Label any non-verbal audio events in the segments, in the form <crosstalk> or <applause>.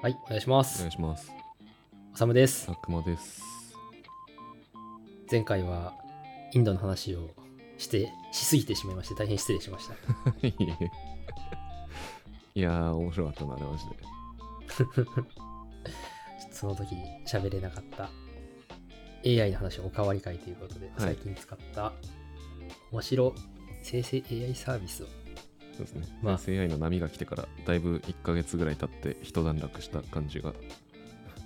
はい、お願いしまおす願い。します。おさむです。佐久間です。前回はインドの話をして、しすぎてしまいまして、大変失礼しました。い <laughs> えいやー、面白かったな、あれマジで。<laughs> その時に喋れなかった AI の話をおかわり会ということで、最近使った面白生成 AI サービスを。そうですね。まあまあ、AI の波が来てから、だいぶ1ヶ月ぐらい経って一段落した感じが。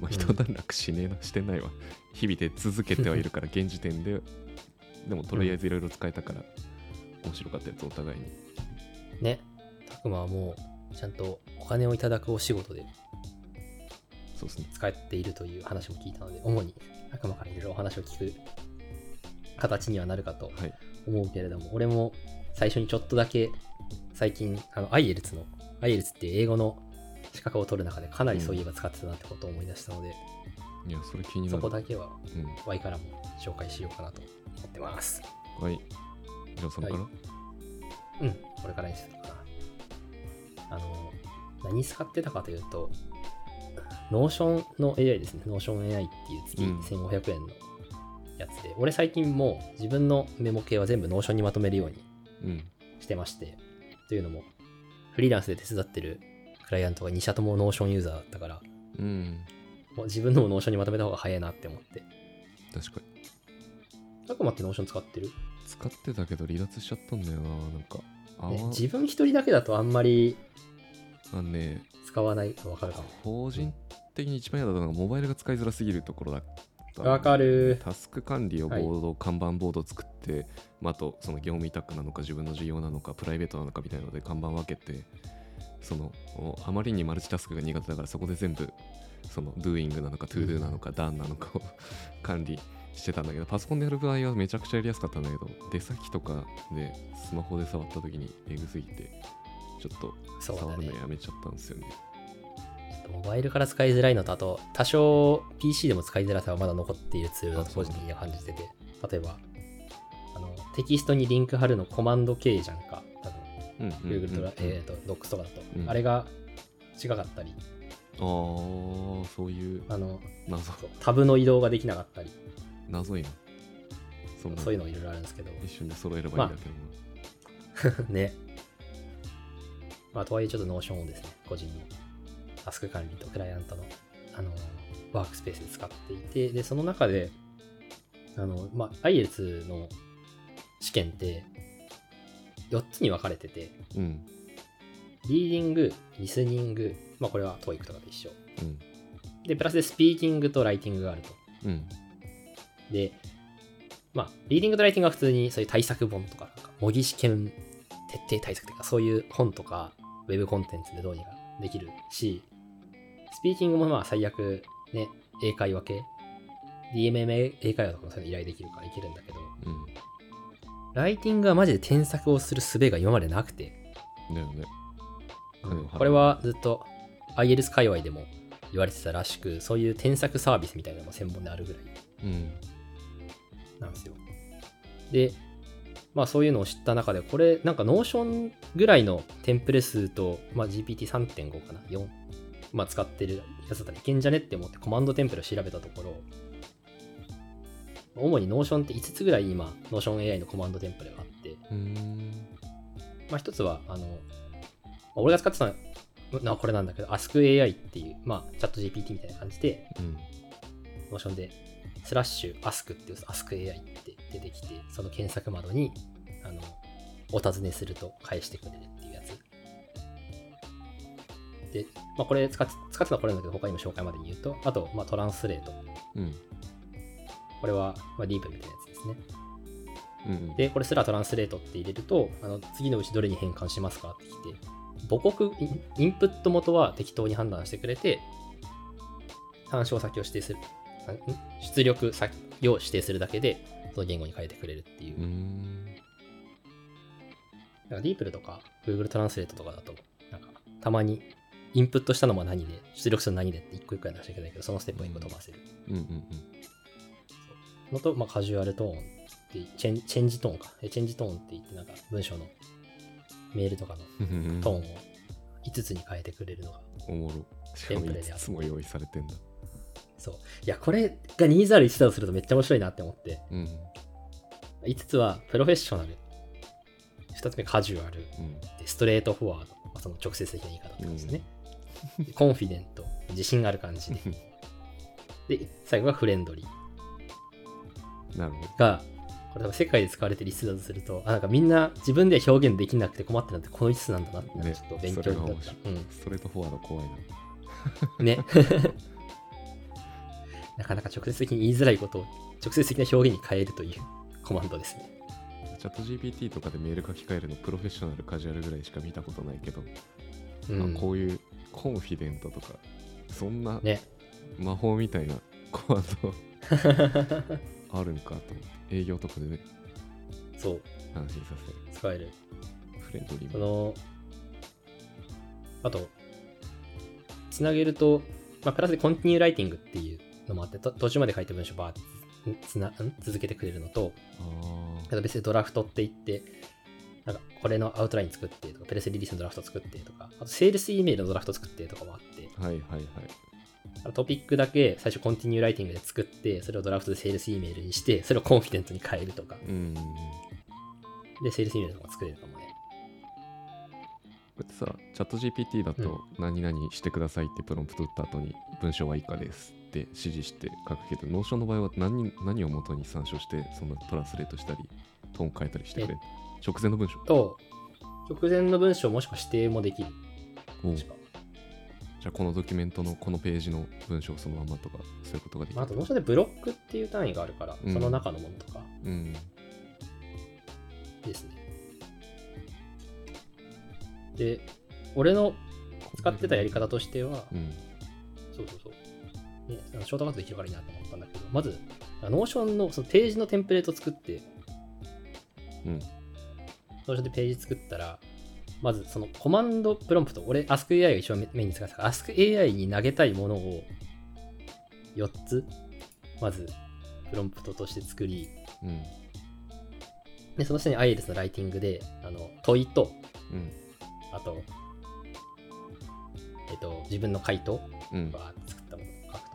まあ、ん一段落しねえな、してないわ。<laughs> 日々で続けてはいるから、現時点で。<laughs> でも、とりあえずいろいろ使えたから、面白かったやつ、お互いに。ね、たくまはもうちゃんとお金をいただくお仕事でそうですね。使っているという話も聞いたので、主にたくまからいろいろお話を聞く形にはなるかとはい。思うけれども、俺も最初にちょっとだけ最近、あの、IELTS の、IELTS っていう英語の資格を取る中でかなりそういえば使ってたなってことを思い出したので、いや、それ気になる。そこだけはうん。Y からも紹介しようかなと思ってます。はい。じゃあ、それから、はうん、これからにするかな。あの、何使ってたかというと、 Notion の AI ですね。 Notion AI っていう月うん1500円のやつで、俺最近もう自分のメモ系は全部 Notion にまとめるようにうん。してまして、というのも、フリーランスで手伝ってるクライアントが2社とも Notion ユーザーだったから、うん。もう自分のも Notion にまとめた方が早いなって思って。確かに。たくまって Notion 使ってる、使ってたけど離脱しちゃったんだよななんかあねわ自分一人だけだとあんまりあのね使わないとわかるかも。法人的に一番嫌だったのがモバイルが使いづらすぎるところだったわかる。タスク管理をボード、看板ボードを作って、まあ、あとその業務委託なのか自分の事業なのかプライベートなのかみたいなので看板分けてそのおあまりにマルチタスクが苦手だからそこで全部その doing なのか to do なのか done なのかを管理してたんだけどパソコンでやる場合はめちゃくちゃやりやすかったんだけど出先とかでスマホで触った時にエグすぎてちょっと触るの。やめちゃったんですよねモバイルから使いづらいのと、あと、多少 PC でも使いづらさはまだ残っているツールだと個人的には感じてて、例えば、あの、テキストにリンク貼るのコマンド K じゃんか、多分、Google とか、えーと、Docs とかだと、うん。あれが違かったり、あーそういうあの、謎。タブの移動ができなかったり、謎いな。そそういうのいろいろあるんですけど、一瞬で揃えればいいんだけどな、<laughs> ね。まあ、とはいえちょっと Notion をですね、個人のタスク管理とクライアントの、あの、ワークスペースで使っていて、で、その中で、あの、まあ、IELTS の試験って、4つに分かれてて、うんリーディング、リスニング、まあ、これは TOEIC とかと一緒。うんで、プラスでスピーキングとライティングがあると。うんで、まあ、リーディングとライティングは普通にそういう対策本とか、なんか模擬試験徹底対策とか、そういう本とか、ウェブコンテンツでどうにかできるし、スピーキングもまあ最悪ね、英会話系、DMM 英会話とかもそういうの依頼できるからいけるんだけど、うん。ライティングはマジで添削をする術が今までなくて、だよね。うこれはずっと IELTS 界隈でも言われてたらしく、そういう添削サービスみたいなのも専門であるぐらい。うん。なんですよ。で、まあそういうのを知った中で、これなんか Notion ぐらいのテンプレ数と、まあ、GPT3.5 かな ?4、まあ使ってるやつだったらいけんじゃねって思ってコマンドテンプレを調べたところ、主に Notion って5つぐらい今 NotionAI のコマンドテンプレがあって、うーんまあ一つは、あの、俺が使ってたのはこれなんだけど、AskAI っていう、まあチャット GPT みたいな感じで、うん Notion で、スラッシュ ask っていう askAI って出てきて、その検索窓に、あの、お尋ねすると返してくれるっ。で、まあこれ使って、使ってたこれなんだけど、他にも紹介までに言うと、あと、まあ translate。うんこれは、まあ、 DeepL みたいなやつですね。うんで、これすらトランスレートって入れると、あの次のうちどれに変換しますかってきて、母国、インプット元は適当に判断してくれて、参照先を指定する、出力先を指定するだけで、その言語に変えてくれるっていう。うなんか DeepL とか Google トランスレートとかだと、なんかたまにインプットしたのは何で、出力するのは何でって一個一個やらなきゃいけないけど、そのステップを一個飛ばせる。うんうんのと、まあ、カジュアルトーンってチェン、チェンジトーンか。えチェンジトーンって言って、なんか文章のメールとかのうんトーンを5つに変えてくれるのが。おもろ。しかも5テンプレであるつも用意されてんだ。そう。いや、これが201だとするとめっちゃ面白いなって思って。うん。5つはプロフェッショナル。2つ目カジュアル。うん。でストレートフォワード。まあその直接的な言い方ってことですね。で <laughs> コンフィデント。自信がある感じで。で、最後がフレンドリー。なるほど。が、これ多分世界で使われてる5つだとすると、あ、なんかみんな自分では表現できなくて困ってるのってこの5つなんだなって、ねちょっと勉強になったうん。ストレートフォワード怖いな。ね。<laughs> なかなか直接的に言いづらいことを直接的な表現に変えるというコマンドですね。チャット GPT とかでメール書き換えるのプロフェッショナルカジュアルぐらいしか見たことないけど、うんあこういうコンフィデントとかそんなね。魔法みたいなコマンドあるんかと。営業とかでね。そう、安心させ使える。るフレンドリー。その、あと、つなげると、まあ、プラスでコンティニューライティングっていうのもあって、と途中まで書いた文章バーってつな、ん？続けてくれるのと、ああと別にドラフトって言って、なんかこれのアウトライン作ってとか、プレスリリースのドラフト作ってとか、あとセールス E メールのドラフト作ってとかもあって、あはいはいはい。トピックだけ最初 continue writing で作って、それをドラフトでセールス E メールにして、それを confident に変えるとか、うんで、セールス E メールとかも作れるかもね。こうやってさチャット GPT だと何々してくださいってプロンプト打った後に文章は以下ですって指示して書くけど Notion の場合は何何を元に参照してそんな translate したりトーン変えたりしてくれる直前の文章。と、直前の文章もしくは指定もできる。じゃあこのドキュメントのこのページの文章をそのままとかそういうことができる、まあ、あと、もうそれでブロックっていう単位があるから、うん。その中のものとか。うん。ですね。で、俺の使ってたやり方としては、うん。そうそうそう。ね、ショートカットできるからいいなと思ったんだけど、まず、Notion のそのページのテンプレート作って、うん Notion でページ作ったら、まずそのコマンドプロンプト、俺 AskAI が一番メメインに使ってたから、AskAI に投げたいものを4つ、まずプロンプトとして作り、うん。で、その下に IELTS のライティングで、あの問いと、うん。あと、えっと、自分の回答うん。バーって作ったものを書く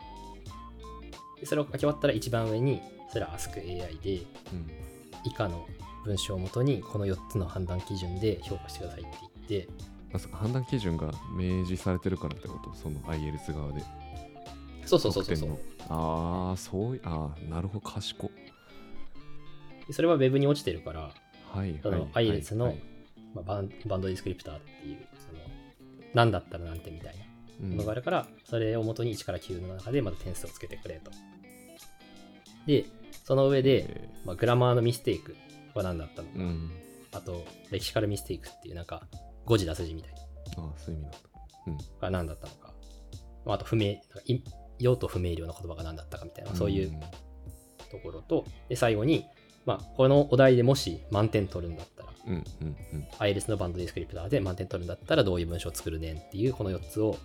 と。でそれを書き終わったら一番上に、それは AskAI で、うん。以下の文章をもとにこの4つの判断基準で評価してくださいって言って、あそ判断基準が明示されてるからってこと？その IELTS 側で。そうそうそうそう。ああそういああなるほど賢でそれは Web に落ちてるから、はいそのはい IELTS の、はい。まあ、バンバンドディスクリプターっていう、その何だったらなんてみたいなうん。ものがあるから、それを元に1から9の中でまず点数をつけてくれと。で、その上で、えまあ、グラマーのミステイクは何だったのか、ーうん。あと、レキシカルミステイクっていうなんか誤字脱字みたいな。ああそういう意味なん。だのが何だったのか、まああと不明、用途不明瞭な言葉が何だったかみたいな、そういうところと、で、最後に、まあ、このお題でもし満点取るんだったら、うんうんうん。IELTS のバンドディスクリプターで満点取るんだったらどういう文章を作るねんっていうこの4つを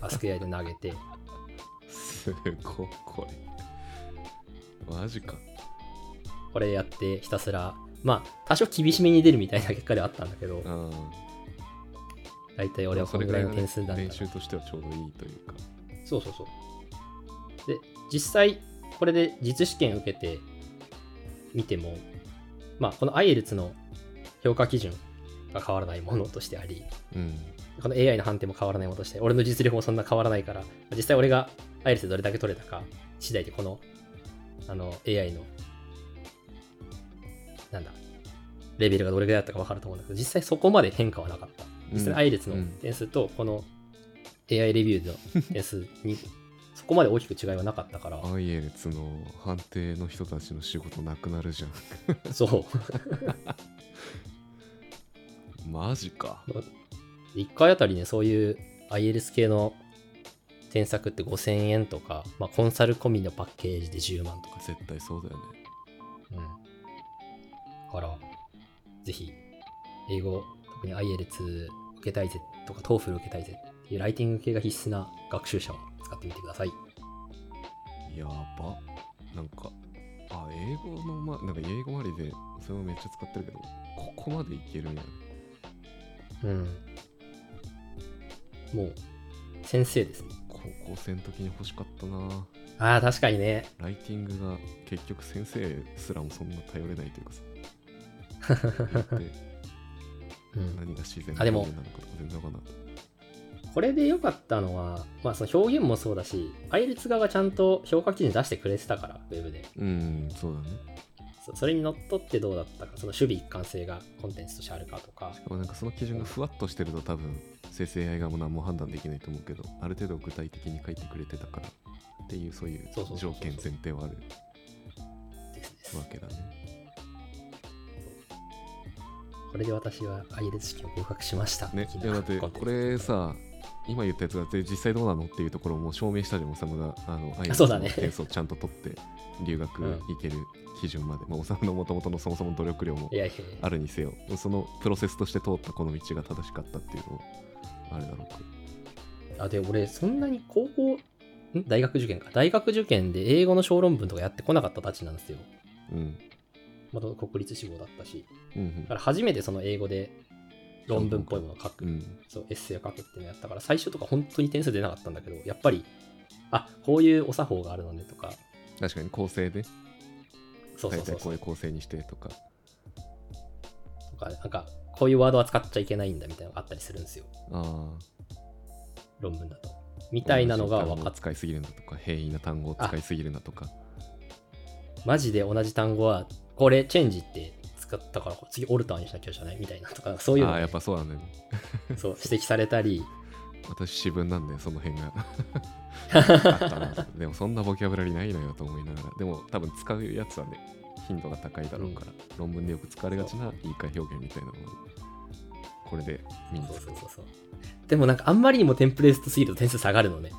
AskAI で投げて、<laughs> すごいこれ。マジかこれやってひたすら、まあ、多少厳しめに出るみたいな結果ではあったんだけど、あ大体あ俺はこのぐらいの点数それぐらいのなんだな練習としてはちょうどいいというか。そうそうそう。で、実際、これで実試験受けてみても、まあ、この IELTS の評価基準が変わらないものとしてあり、うん。この AI の判定も変わらないものとして、俺の実力もそんな変わらないから、実際俺が IELTS でどれだけ取れたか次第でこの、あの、AI の、なんだ、レベルがどれぐらいだったか分かると思うんだけど、実際そこまで変化はなかった。実際 IELTS の点数と、この AI レビューの点数に、<laughs> そこまで大きく違いはなかったから、アイエルツの判定の人たちの仕事なくなるじゃん。<laughs> そう。マジか。1回あたりね、そういう IELTS 系の添削って5000円とか、まあ、コンサル込みのパッケージで10万とか。絶対そうだよね。うん。から、ぜひ、英語、特に IELTS 受けたいぜとか、TOEFL 受けたいぜっていうライティング系が必須な学習者は使ってみてください。やばなんかあ英語のまなんか英語周りでそれもめっちゃ使ってるけどここまでいけるんやねうん。もう先生ですね。高校生の時に欲しかったなああ、確かにね。ライティングが結局先生すらもそんな頼れないというかさでうん、何が自然あでも表現なのかとか全然わかんなかっこれで良かったのは、まあ、その表現もそうだし、アイレツ側がちゃんと評価基準出してくれてたから、ウェブで。たうんそうだね。そそれにのっとってどうだったか、その守備一貫性がコンテンツとしてあるかとか、しかもなんかその基準がふわっとしてると多分生成 AI 側も何も判断できないと思うけどある程度具体的に書いてくれてたからっていうそういう条件前提はあるわけだねこれで私はアイレツ試験を合格しました。ねいやだってこれさ今言ったやつがで実際どうなのっていうところも証明したじゃん、おさむがあの、アイそうだねの点数をちゃんと取って留学うん行ける基準まで、まあ、おさむのもともとのそもそも努力量もあるにせよ、そのプロセスとして通ったこの道が正しかったっていうのをあれだろうか。あ、で、俺、そんなに高校、ん？大学受験か。大学受験で英語の小論文とかやってこなかったたちなんですよ。うん。また国立志望だったし。うんだから初めてその英語で論文っぽいものを書く、うん。うん。そう、エッセイを書くっていうのをやったから、最初とか本当に点数出なかったんだけど、やっぱり、あ、こういうお作法があるのねとか、確かに構成で、そうそうそうこういう構成にしてとか。とか、なんか、こういうワードは使っちゃいけないんだみたいなのがあったりするんですよ。あ論文だと。みみたいなのが分かっ使いすぎるんだとか、平易な単語を使いすぎるんだとか。マジで同じ単語は、これチェンジって使ったから、次オルターにしなきゃじゃないみたいなとか、そういうのね、あやっぱそうなんだよね。そう指摘されたり、私、私文なんで、その辺が。<laughs> でも、そんなボキャブラリーないのよと思いながら。でも、多分使うやつはね、頻度が高いだろうから、論文でよく使われがちな言い換え表現みたいなのを、これで身につくそうそう。そうそう。でもなんかあんまりにもテンプレートすぎると点数下がるのね。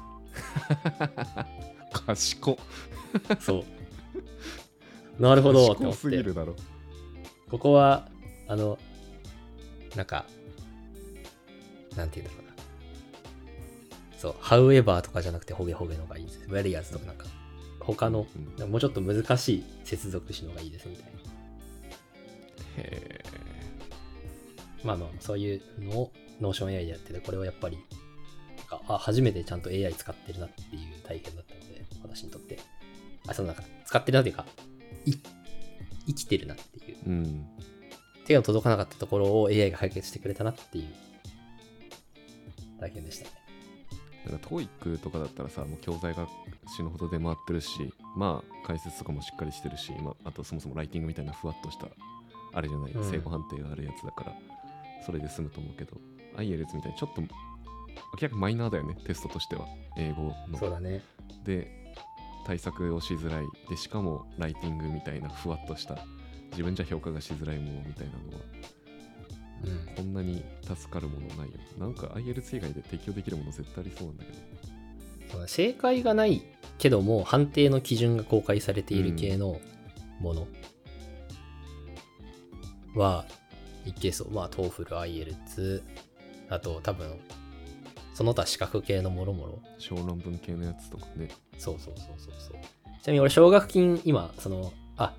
<laughs> 賢っそう。なるほどって思賢って。すぎるだろ。ここは、あの、なんか、なんて言うんだろうな。そう、however とかじゃなくてほげほげのがいいです。whereas とかなんか、他の、うんもうちょっと難しい接続詞のがいいですみたいな。へまあまあ、そういうのを Notion AI でやってて、これはやっぱり、あ、初めてちゃんと AI 使ってるなっていう体験だったので、私にとって。あ、そのなんか、使ってるなっていうか、い生きてるなっていう。え。うん。手が届かなかったところを AI が解決してくれたなっていう体験でしたね。なんか TOEIC とかだったらさ、もう教材が死ぬほど出回ってるし、まあ解説とかもしっかりしてるし、まあ、あとそもそもライティングみたいなふわっとした、あれじゃない、うん正誤判定があるやつだから、それで済むと思うけど、IELTS みたいにちょっと、明らかにマイナーだよね、テストとしては、英語の。そうだね。で、対策をしづらい。で、しかもライティングみたいなふわっとした、自分じゃ評価がしづらいものみたいなのは、うん。こんなに助かるものないよ。なんか IELTS 以外で適用できるもの絶対ありそうなんだけど。正解がないけども、判定の基準が公開されている系のものは、一定そう。まあ、TOEFL、IELTS、あと多分、その他資格系のもろもろ。小論文系のやつとかね。そうそうそうそうそう。ちなみに俺、奨学金、今、その、あ、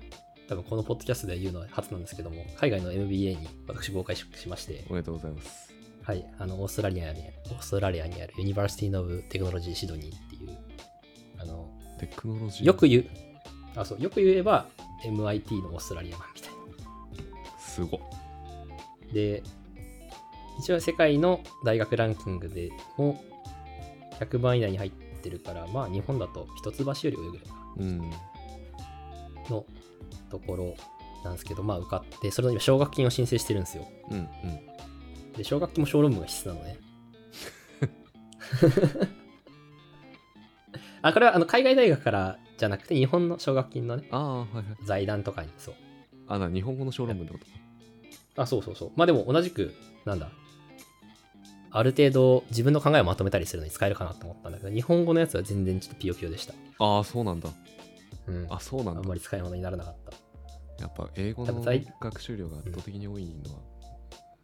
多分このポッドキャストで言うのは初なんですけども、海外の MBA に私合格しまして、おめでとうございます。はい、あの、オーストラリアに、オーストラリアにある University of Technology シドニーっていう、あの、テクノロジー？よく言う、あ、そう、よく言えば MIT のオーストラリア版みたいすご。で、一応世界の大学ランキングでも100番以内に入ってるから、まあ日本だと一橋より上ぐらいかうん。のところなんですけど、まあ受かって、それの今奨学金を申請してるんですよ。うんうん。で、奨学金も小論文が必須なのね。<laughs> あ、これはあの海外大学からじゃなくて日本の奨学金のね、はいはい。財団とかにそう。あ、な、日本語の小論文ってことか。あ、そうそうそう。まあでも同じく、なんだ。ある程度自分の考えをまとめたりするのに使えるかなと思ったんだけど、日本語のやつは全然ちょっとピヨピヨでした。ああ、そうなんだ。うん。ああ、そうなんだんま。り使い物にならなかった。やっぱ英語の学習量が圧倒的に多いのは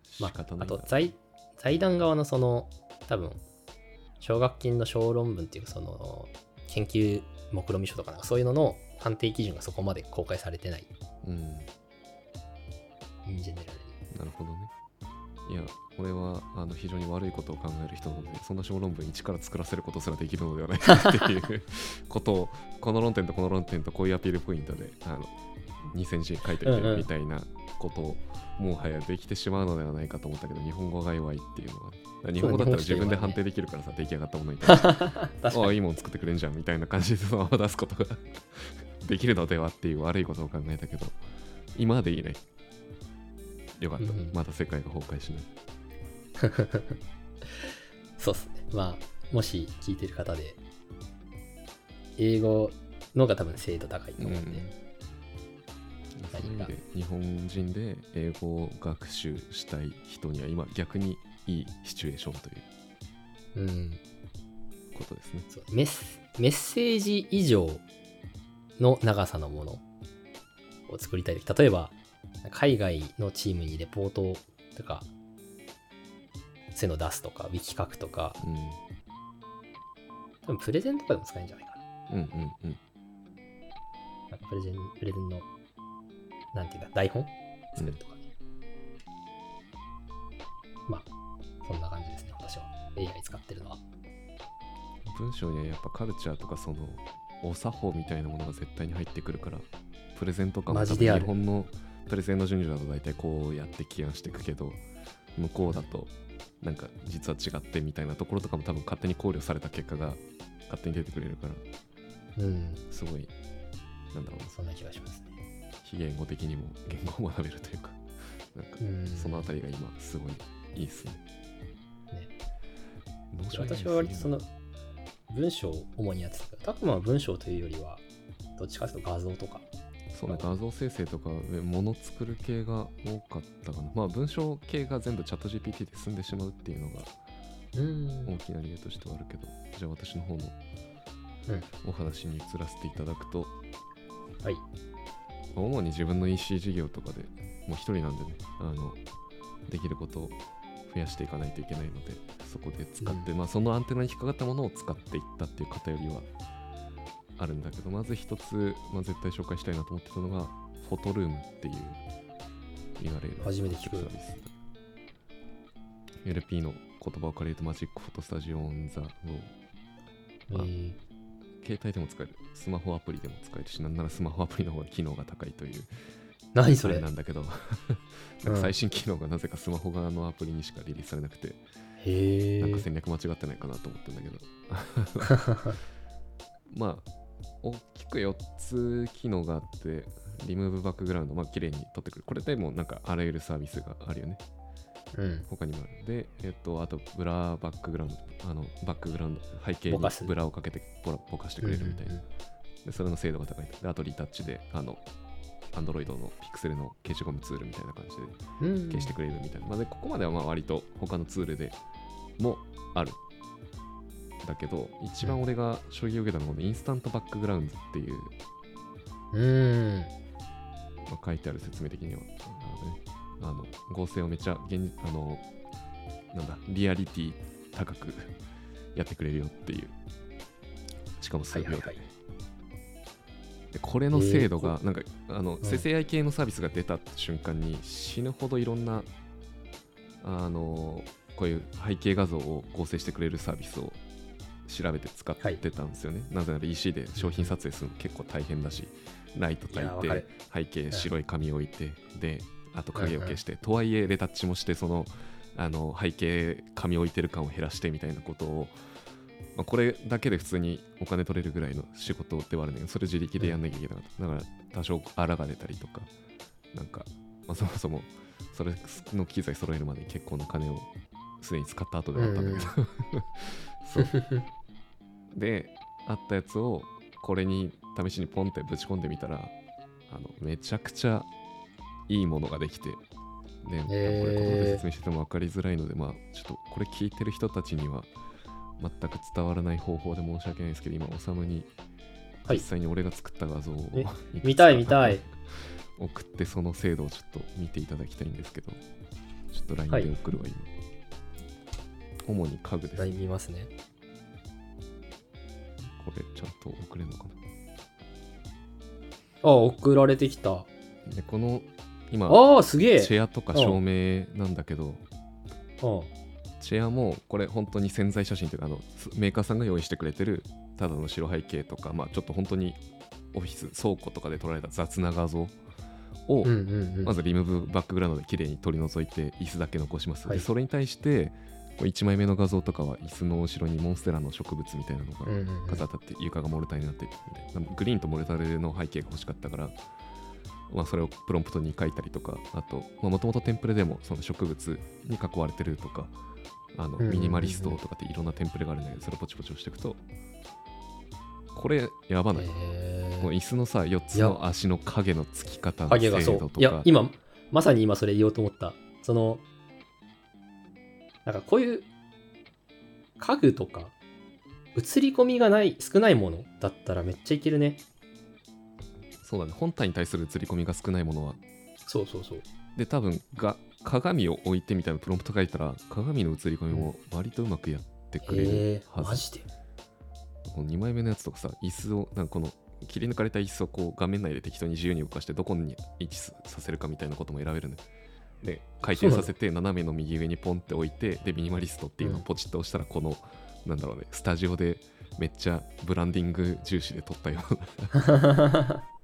仕まあ、あ方ないんだ。と財、財団側のその、多分、奨学金の小論文っていうか、その、研究目論見書とかなんかそういうのの判定基準がそこまで公開されてない。うん。インジェネラルに。なるほどね。いや俺はあの非常に悪いことを考える人なのでそんな小論文一から作らせることすらできるのではないか <laughs> っていうことをこの論点とこの論点とこういうアピールポイントであの2000字書いてるみたいなことをもはやできてしまうのではないかと思ったけど日本語が弱いっていうのは日本語だったら自分で判定できるからさ出来上がったものに対して。<laughs> ああに。いいもん作ってくれんじゃんみたいな感じでそのまま出すことができるのではっていう悪いことを考えたけど今までいいねよかった、うん。うんまた世界が崩壊しない。<laughs> そうっす。ね。まあ、もし聞いてる方で、英語のが多分精度高いと思うんで、そういう意味何か。で日本人で英語を学習したい人には今逆にいいシチュエーションといううん、ことですね。そうメッセメッセージ以上の長さのものを作りたい。例えば、海外のチームにレポートとか、そういうの出すとか、ウィキ書くとか、うん多分プレゼンとかでも使えるんじゃないかな。うんうんうんなんかプレゼン、プレゼンの、なんていうか、台本？作るとかね。まあ、そんな感じですね、私は。AI 使ってるのは。文章にはやっぱカルチャーとかそのお作法みたいなものが絶対に入ってくるからプレゼンとかも多分マジである日本のプレゼンの順序だと大体こうやって起案していくけど向こうだとなんか実は違ってみたいなところとかも多分勝手に考慮された結果が勝手に出てくれるからうん、すごいなんだろうなそんな気がしますね。非言語的にも言語を学べるというかなんかうん。そのあたりが今すごいいいっすね。ね私は割とその文章を主にやってたけど、タクマは文章というよりは、どっちかというと画像とか。そう。ね、画像生成とか、え物作る系が多かったかな。まあ、文章系が全部チャット GPT で済んでしまうっていうのがうん。大きな理由としてはあるけど、じゃあ私の方のうん。お話に移らせていただくと、はい。主に自分の EC 事業とかでもう一人なんでね、あの、できることを増やしていかないといけないので、そこで使って、まあそのアンテナに引っかかったものを使っていったっていう偏りはあるんだけど、まず一つ、まあ、絶対紹介したいなと思ってたのが、フォトルームっていう言われる初めて聞く。サービス LP の言葉を借りるとマジックフォトスタジオオンザをあえー。携帯でも使える。スマホアプリでも使えるしなんならスマホアプリの方が機能が高いという何それ？なんだけど。<laughs> なんか最新機能がなぜかスマホ側のアプリにしかリリースされなくて、へえ。なんか戦略間違ってないかなと思ったんだけど。<laughs> <laughs> まあ大きく4つ機能があってリムーブバックグラウンドまあ綺麗に撮ってくる。これでもなんかあらゆるサービスがあるよね。うん。他にもある。でえっとあとブラバックグラウンド。あのバックグラウンド背景にブラをかけてぼかしてくれるみたいな、うんうんでそれの精度が高いであとリタッチであの Android のピクセルの消しゴムツールみたいな感じでうんうん。消してくれるみたいな、まあ、でここまではまあ割と他のツールでもあるだけど一番俺が衝撃を受けたのはインスタントバックグラウンドっていう、うん。まあ、書いてある説明的には。あの、ね、あの合成をめっちゃ現あのなんだリアリティ高く <laughs> やってくれるよっていう。しかも数秒で,、はいはいはい。でこれの精度がえなんかあの、ん。生成 AI 系のサービスが出た瞬間に死ぬほどいろんなあのこういう背景画像を合成してくれるサービスを調べて使ってたんですよね、なぜなら EC で商品撮影するの結構大変だしライト焚いて背景白い紙置いてであと影を消して、とはいえレタッチもしてそのあの背景紙置いてる感を減らしてみたいなことを、まあ、これだけで普通にお金取れるぐらいの仕事ではあるんだけどそれ自力でやんなきゃいけなかった、だから多少あらが出たりとかなんか、まあ、そもそもそれの機材揃えるまでに結構な金をすでに使った後ではあったんだけど、そう。<laughs> であったやつをこれに試しにポンってぶち込んでみたらあのめちゃくちゃいいものができてで、これ言葉で説明してても分かりづらいのでまあちょっとこれ聞いてる人たちには全く伝わらない方法で申し訳ないですけど今おさむにはい。実際に俺が作った画像を、えい見たい見たい。<laughs> 送ってその精度をちょっと見ていただきたいんですけどちょっと LINE はい。で送るわ、今主に家具です、見ますね。これちゃんと送れるのかなあ、送られてきた。でこの今ああ、すげえ。チェアとか照明なんだけどうんチェアもこれ本当に潜在写真というかあのすメーカーさんが用意してくれてるただの白背景とかまあちょっと本当にオフィス倉庫とかで撮られた雑な画像を、うんうんうんまずリムーブバックグラウンドで綺麗に取り除いて椅子だけ残します、はいでそれに対して1枚目の画像とかは椅子の後ろにモンステラの植物みたいなのが飾ってあって床がモルタルになっててグリーンとモルタルの背景が欲しかったから、まあ、それをプロンプトに書いたりとかあともともとテンプレでもその植物に囲われてるとかあのミニマリストとかっていろんなテンプレがあるんだけどそれをポチポチ押していくとこれやばない、へー。もう椅子のさ4つの足の影のつき方の影がそう精度とか。いや今まさに今それ言おうと思った。そのなんかこういう家具とか映り込みがない少ないものだったらめっちゃいけるね。そうだね。本体に対する映り込みが少ないものは。そうそうそう。で多分が鏡を置いてみたいなプロンプト書いたら鏡の映り込みも割とうまくやってくれるはず、マジで？この2枚目のやつとかさ椅子をなんかこの切り抜かれた椅子をこう画面内で適当に自由に動かしてどこに位置させるかみたいなことも選べるねで回転させて斜めの右上にポンって置いてでミニマリストっていうのをポチッと押したらこの、なんだろうねスタジオでめっちゃブランディング重視で撮ったような。<laughs>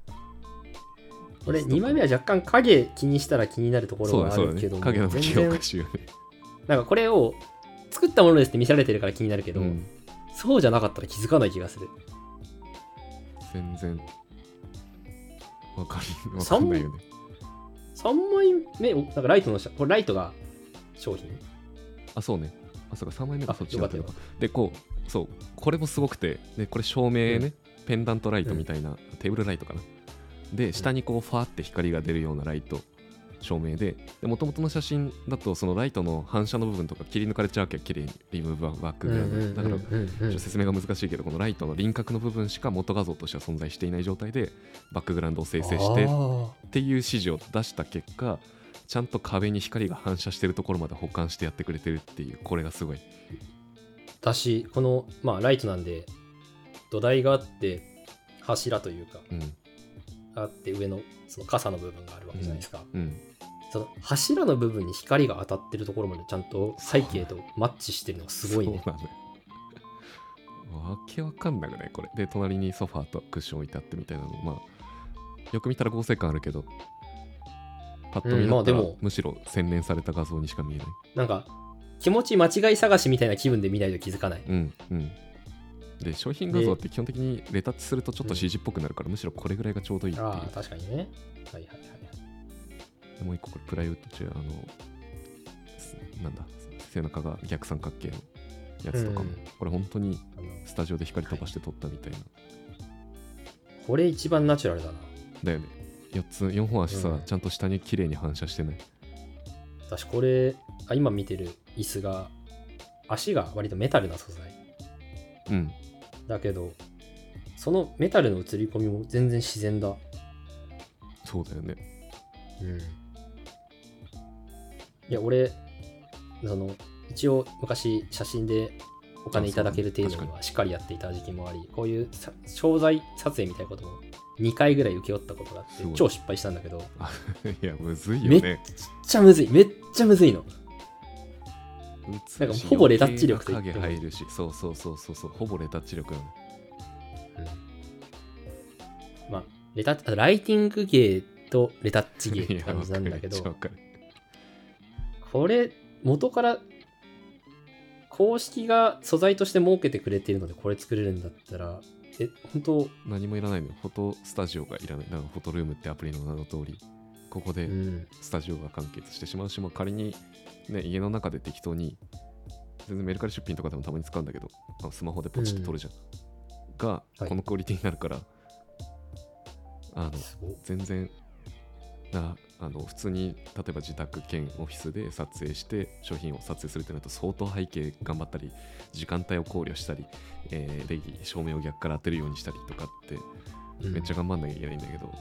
俺2枚目は若干影気にしたら気になるところがあるけども影の向きがおかしいよねなんかこれを作ったものですって見せられてるから気になるけど、うん。そうじゃなかったら気づかない気がする。全然わかりわかんないよね3枚目をなんかライトの下これライトが商品？あそうね。あそうか3枚目があそっちだったのかでこうそうこれもすごくてでこれ照明ね、ペンダントライトみたいな、テーブルライトかな。で下にこうファーって光が出るようなライト照明でもともとの写真だとそのライトの反射の部分とか切り抜かれちゃうわけ綺麗にリムーブバックグラウンドだから説明が難しいけどこのライトの輪郭の部分しか元画像としては存在していない状態でバックグラウンドを生成してっていう指示を出した結果ちゃんと壁に光が反射してるところまで保管してやってくれてるっていうこれがすごい。だしこのまあライトなんで土台があって柱というかうんあって上のその傘の部分があるわけじゃないですか、うん。その柱の部分に光が当たってるところまでちゃんと背景とマッチしてるのがすごいね。そうなのよ。わけわかんなくないこれ。で隣にソファーとクッション置いてあってみたいなの。まあよく見たら合成感あるけどパッと見たら、むしろ洗練された画像にしか見えない。なんか気持ち間違い探しみたいな気分で見ないと気づかない。うんうんで商品画像って基本的にレタッチするとちょっと CG っぽくなるから、むしろこれぐらいがちょうどいいっていう。ああ確かにね。はいはいはいでもう一個これプライウッドチェアあのすなんだ背中が逆三角形のやつとかも、うん。これ本当にスタジオで光飛ばして撮ったみたいな、これ一番ナチュラルだな。だよね。4つ4本足さ、うん。ちゃんと下に綺麗に反射してない私これあ今見てる椅子が足が割とメタルな素材。うんだけどそのメタルの映り込みも全然自然だ。そうだよね。うん。いや俺その一応昔写真でお金いただける程度にはしっかりやっていた時期もありこういうさ商材撮影みたいなことも2回ぐらい請け負ったことがあって超失敗したんだけど。<laughs> いやむずいめっよねちゃむずい。めっちゃむずいのなんかほぼレタッチ力と言っても。余計な影入るしそうそうそうそうそうほぼレタッチ力なの。まあレタあライティング芸とレタッチ芸って感じなんだけど。<laughs> これ元から公式が素材として設けてくれているのでこれ作れるんだったらえ本当？何もいらないのよ。フォトスタジオがいらない。だからフォトルームってアプリの名の通り。ここでうん。スタジオが完結してしまうし、まあ、仮に、ね、家の中で適当に全然メルカリ出品とかでもたまに使うんだけどあのスマホでポチって撮るじゃん、がはい。このクオリティになるから、あの全然なあの普通に例えば自宅兼オフィスで撮影して商品を撮影するってなると相当背景頑張ったり時間帯を考慮したり、えーで照明を逆から当てるようにしたりとかってうん。めっちゃ頑張んなきゃいけないんだけど、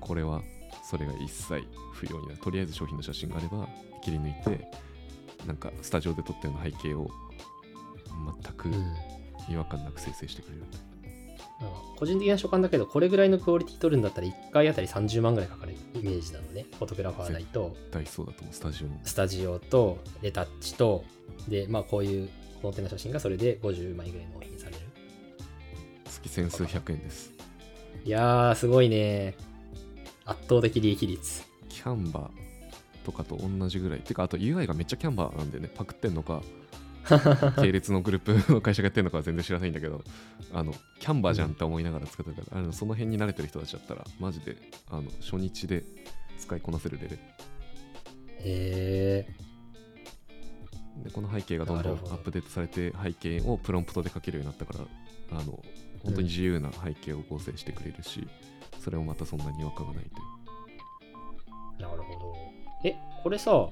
これはそれが一切不要になる。とりあえず商品の写真があれば切り抜いてなんかスタジオで撮ったような背景を全くうん違和感なく生成してくれる、なんか個人的な所感だけど、これぐらいのクオリティ取るんだったら1回あたり30万ぐらいかかるイメージなのね。フォトグラファー代と、大そうだと思うスタジオのスタジオと、レタッチと、で、まあこういうコンテナ写真がそれで50枚ぐらい納品される。月千数百円ですいやー、すごいね。圧倒的利益率。キャンバーとかと同じぐらい。てかあと UI がめっちゃキャンバーなんでね。パクってんのか <laughs> 系列のグループ <laughs> の会社がやってるのかは全然知らないんだけどあのキャンバーじゃんって思いながら使ってたから、あのその辺に慣れてる人たちだったらマジであの初日で使いこなせるレベル。へでこの背景がどんどんアップデートされて背景をプロンプトで書けるようになったからあの本当に自由な背景を合成してくれるし、それもまたそんなに違和感がないという。ー、なるほど。え、これさ、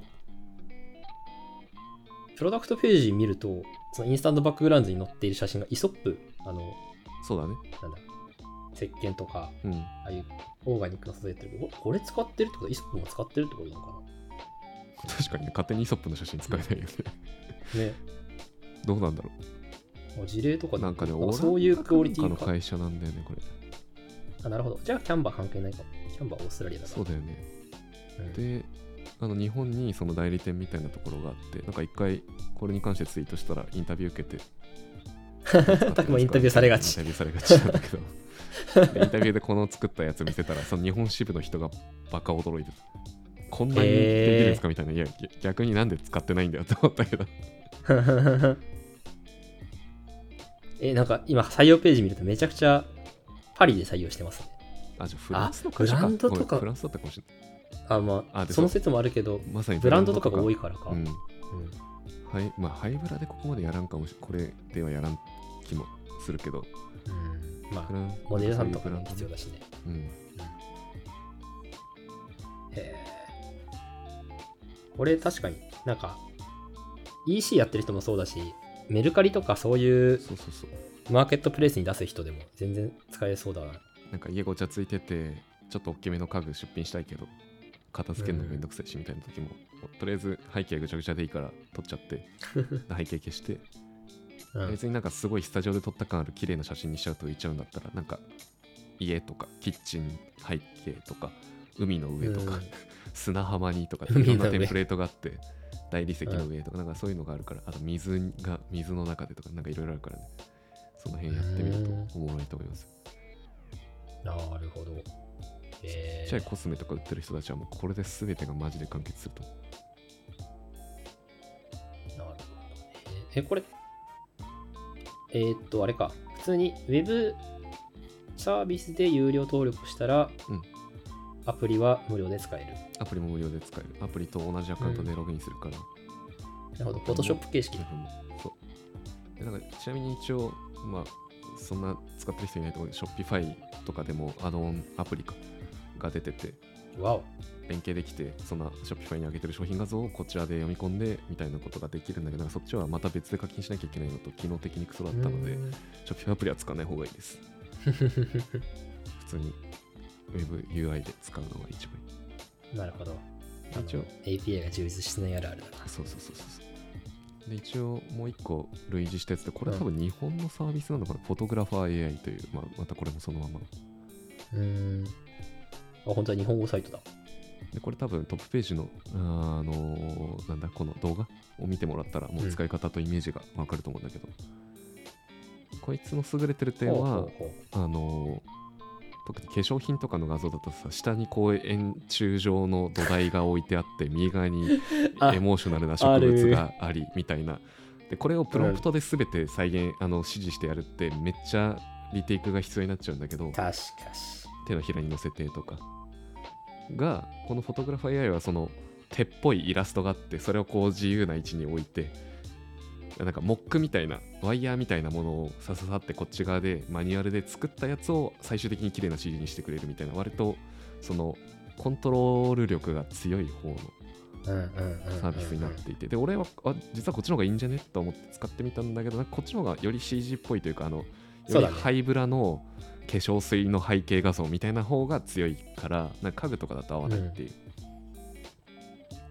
プロダクトページ見ると、そのインスタントバックグラウンドに載っている写真がイソップ、あの、そうだねなんだ、石鹸とか、うんああいうオーガニックの素材ってるこれ使ってるってことイソップも使ってるってことなのか確かにね勝手にイソップの写真使えないよねな <laughs> ね。どうなんだろもう事例とかなんかねあそういうクオリティか。の会社なんだよねこれあ、なるほど。じゃあ、キャンバー関係ないかも。キャンバーオーストラリアだから。そうだよねうんであの日本にその代理店みたいなところがあってなんか一回これに関してツイートしたらインタビュー受けて <laughs> たくもインタビューされがち。インタビューされがちなんだけど。でインタビューでこの作ったやつ見せたらその日本支部の人がバカ驚いてた。こんなにできるんですかみたいな。いや逆になんで使ってないんだよって思ったけど。<laughs> え、なんか今採用ページ見るとめちゃくちゃパリで採用してますね。あじゃあフランスの会社か。フランスだったかもしれあ、まあ、その説もあるけど、まさにブランドとかが多いいからか。うん。うん。はいまあハイブラでここまでやらんかもしこれではやらん気もするけど。うん。まあ、モデルさんとかも必要だしね。うん。へえ。これ確かになんか EC やってる人もそうだし、メルカリとかそういうそうそうそう。マーケットプレイスに出す人でも全然使えそうだな。なんか家ごちゃついててちょっと大きめの家具出品したいけど片付けるのめんどくさいしみたいな時も、とりあえず背景ぐちゃぐちゃでいいから撮っちゃって <laughs> 背景消して、うん。別になんかすごいスタジオで撮った感ある綺麗な写真にしちゃうと浮いちゃうんだったらなんか家とかキッチン背景とか海の上とか、うん。<laughs> 砂浜にとかいろんなテンプレートがあって大理石の上とかなんかそういうのがあるからあと水が水の中でとかなんかいろいろあるからね。その辺やってみるとおもろいと思いますなるほど。ちっえちゃいコスメとか売ってる人たちはもうこれで全てがマジで完結すると思なるほどね。え、これ、えーっと、あれか。普通に Web サービスで有料登録したら、うんアプリは無料で使える。アプリも無料で使えるアプリと同じアカウントでログインするから、なるほど。フォトショップ形式。そうでなんかちなみに一応まあそんな使ってる人いないと思うけど Shopify とかでもアドオンアプリかが出てて。連携できてその Shopify に上げてる商品画像をこちらで読み込んでみたいなことができるんだけどそっちはまた別で課金しなきゃいけないのと機能的にクソだったので Shopify アプリは使わない方がいいです。<laughs> 普通に WebUI で使うのが一番いい。なるほど。一応。API が充実してないあるあるだな。そうそうそうそうで一応もう一個類似したやつでこれは多分日本のサービスなのかな、フォトグラファー AI という、まあ、またこれもそのまま。のうーん。あ、本当は日本語サイトだ。でこれ多分トップページのあのーなんだこの動画を見てもらったらもう使い方とイメージがわかると思うんだけど、こいつの優れてる点はあのー特に化粧品とかの画像だとさ下にこう円柱状の土台が置いてあって右側に <laughs> あエモーショナルな植物がありみたいな。でこれをプロンプトで全て再現、あの指示してやるってめっちゃリテイクが必要になっちゃうんだけど。う確かし。手のひらに乗せてとかがこのフォトグラファー AI はその手っぽいイラストがあってそれをこう自由な位置に置いてなんかモックみたいなワイヤーみたいなものをさささってこっち側でマニュアルで作ったやつを最終的に綺麗な CG にしてくれるみたいな割とそのコントロール力が強い方の。サービスになっていて。で俺はあ実はこっちの方がいいんじゃね？と思って使ってみたんだけどこっちの方がより CG っぽいというかあのよりハイブラの化粧水の背景画像みたいな方が強いからなんか家具とかだと合わないっていう、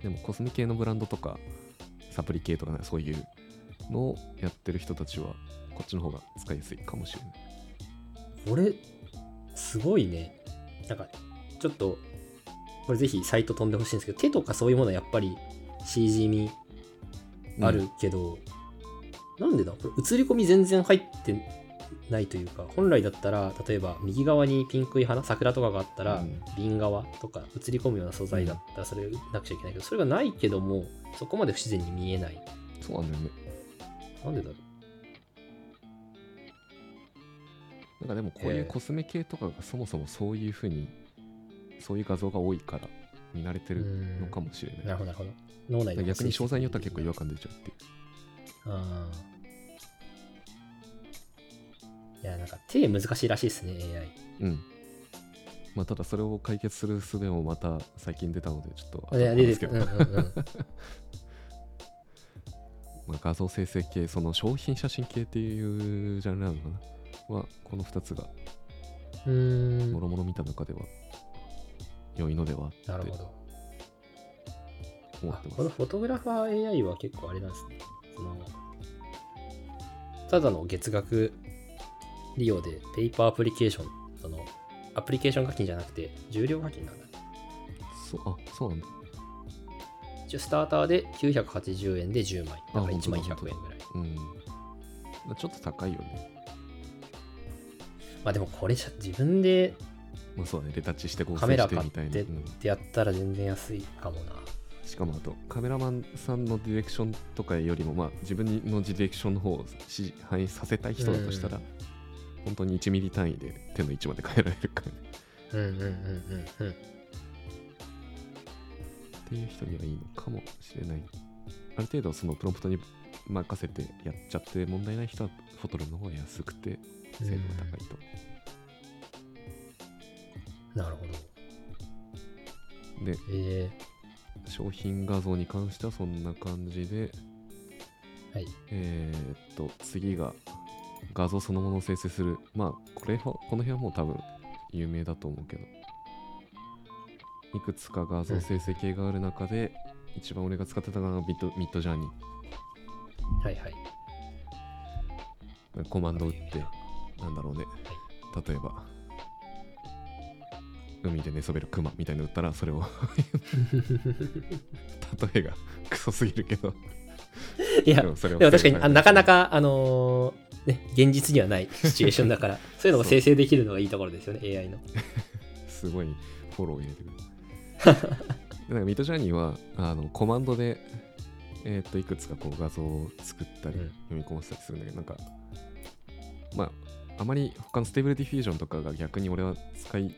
でもコスメ系のブランドとかサプリ系とかねそういうのをやってる人たちはこっちの方が使いやすいかもしれない。これ、すごいね。なんか、ちょっと、これぜひサイト飛んでほしいんですけど、手とかそういうものはやっぱり CG 味あるけど、なんでだ？これ映り込み全然入ってないというか、本来だったら、例えば右側にピンクい花、桜とかがあったら、うん瓶側とか映り込むような素材だったらそれなくちゃいけないけど、それがないけども、そこまで不自然に見えない。そうなんだよね。なんでだろなんかでもこういうコスメ系とかがそもそもそういうふうに、そういう画像が多いから見慣れてう。うるのかもしれない。なるほど、なるほど。脳内の逆に詳細によっては結構違和感出ちゃうっていう。あーいや、なんか手難しいらしいですね、AI。うん。まあ、ただそれを解決する術もまた最近出たので、ちょっと後いや、で話すけど。まあ、画像生成系、その商品写真系っていうジャンルなのかな？は、この2つがうーんもろもろ見た中では良いのではなるほど。思ってます。あこのフォトグラファー AI は結構あれなんですね。そのただの月額利用でペーパーアプリケーション、そのアプリケーション課金じゃなくて、重量課金なんだね。そうあ、そうなんだ。一応スターターで980円で10枚。だからあ1万本当だ100円ぐらい。うん。まあちょっと高いよね。まあでもこれじゃ自分でまあそうだね、レタッチして合カメラ成して買ってっみたいな。うんてやったら全然安いかもな。しかもあとカメラマンさんのディレクションとかよりも、まあ、自分のディレクションの方を反映させたい人だとしたら、うん本当に1ミリ単位で手の位置まで変えられるから、ね、うんうんうんうんうん。っていう人にはいいのかもしれないある程度そのプロンプトに任せてやっちゃって問題ない人はフォトロの方が安くて精度が高いと、なるほど。でえ商品画像に関してはそんな感じでー、はい。えーっと次が画像そのものを生成する。まあこれはこの辺はもう多分有名だと思うけど。いくつか画像生成系がある中で、一番俺が使ってたのがミッドミッドジャーニはいはい。ーコマンド打ってなんだろうね。例えば海で寝そべるクマみたいなの打ったらそれを。<laughs> 例えがクソすぎるけど <laughs> いやで、も確かにあなかなかか、あのーね、現実にはないシチュエーションだから、<laughs> そういうのを生成できるのがいいところですよね、AI の。<laughs> すごいフォロー入れてくる。でなんか Midjourney はあのコマンドで、えーっといくつかこう画像を作ったり、うん読み込ませたりするんだけど、なんか、まあ、あまり他の Stable Diffusion とかが逆に俺は使い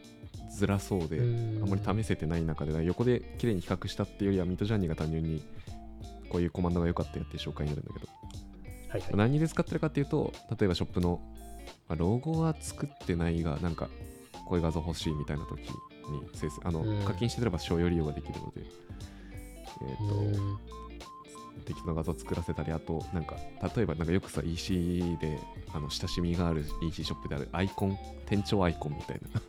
づらそうで、あまり試せてない中で、横で綺麗に比較したっていうよりは、 Midjourney が単純にこういうコマンドが良かったよっていう紹介になるんだけど、はいはい。何で使ってるかっていうと、例えばショップの、まあロゴは作ってないが、なんか、こういう画像欲しいみたいな時にあの、うん。課金してれば商用利用ができるので、えっ、と、うん。適当な画像作らせたり、あと、なんか、例えば、なんかよくさ、EC で、あの、親しみがある EC ショップであるアイコン、店長アイコンみたいな、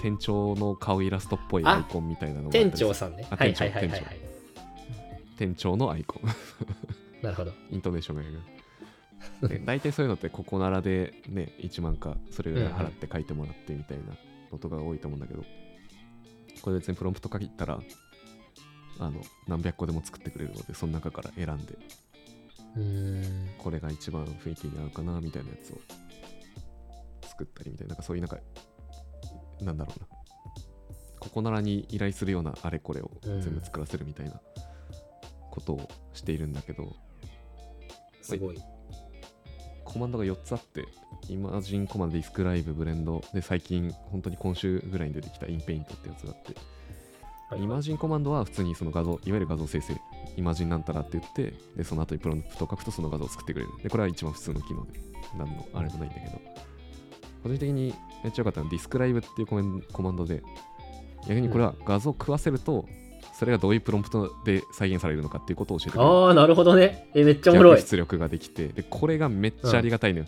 店長の顔イラストっぽいアイコンみたいなのが店長さんね。あはい店長はいはいはい、はい。店長のアイコン。なるほど。イントネーションがいる。で <laughs> 大体そういうのってここならでね1万かそれぐらい払って書いてもらってみたいなのとかが多いと思うんだけどこれ別にプロンプト書いたらあの何百個でも作ってくれるのでその中から選んで。これが一番雰囲気に合うかなみたいなやつを作ったりみたいななんかそういうなんかなんだろうなここならに依頼するようなあれこれを全部作らせるみたいなことをしているんだけど、すごい。コマンドが4つあって、イマジンコマンド、ディスクライブ、ブレンド、で、最近、本当に今週ぐらいに出てきたインペイントってやつがあって、はいイマジンコマンドは普通にその画像、いわゆる画像生成、イマジンなんたらって言って、で、その後にプロンプトを書くとその画像を作ってくれる。で、これは一番普通の機能で、何のあれもないんだけど、個人的にめっちゃ良かったのは、ディスクライブっていうコメンコマンドで、逆にこれは画像を食わせると、それがどういうプロンプトで再現されるのかっていうことを教えてくれる。ああ、なるほどね。え、めっちゃおもろい。逆出力ができてでこれがめっちゃありがたいのよ、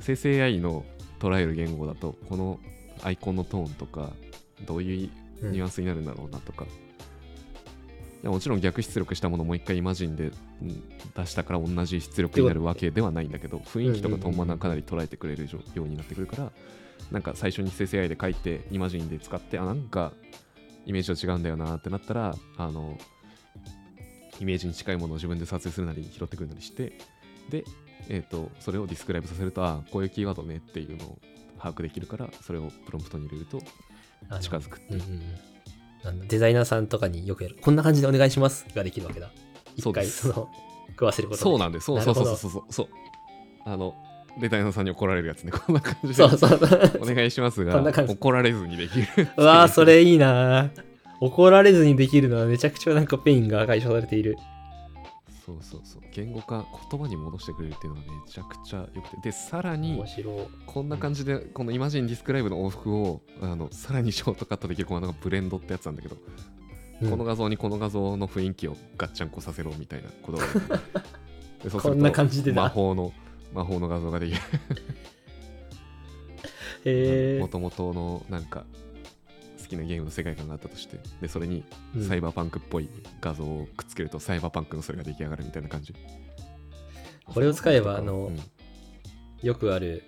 生成 AI の捉える言語だとこのアイコンのトーンとかどういうニュアンスになるんだろうなとか、やもちろん逆出力したものをもう一回イマジンでうん出したから同じ出力になるわけではないんだけど雰囲気とかトーンマナーかなり捉えてくれるようになってくるからなんか最初に生成 AI で書いてイマジンで使ってあなんかイメージと違うんだよなってなったらあのイメージに近いものを自分で撮影するなり拾ってくるなりしてで、えー、とそれをディスクライブさせるとあこういうキーワードねっていうのを把握できるからそれをプロンプトに入れると近づくっていう。あのデザイナーさんとかによくやる。こんな感じでお願いしますができるわけだ。一回、その、食わせることで。そうなんです。そうそうそうそうそう。あのデザイナーさんに怒られるやつね。<laughs> こんな感じで。そうそう。お願いしますが怒られずにできるう。わー、それいいな。ー怒られずにできるのはめちゃくちゃなんかペインが解消されている。そうそうそう。言語化言葉に戻してくれるっていうのがめちゃくちゃ良くて。でさらに面白い。こんな感じで、この imagine describe の往復をあのさらにショートカットできるこのブレンドってやつなんだけど、うん。この画像にこの画像の雰囲気をガッチャンコさせろみたいなことが <laughs> こんな感じでだ魔法の魔法の画像ができるへもともとのなんか好きなゲームの世界観があったとしてでそれにうんサイバーパンクっぽい画像をくっつけると、サイバーパンクのそれが出来上がるみたいな感じこれを使えば、あのうん、よくある、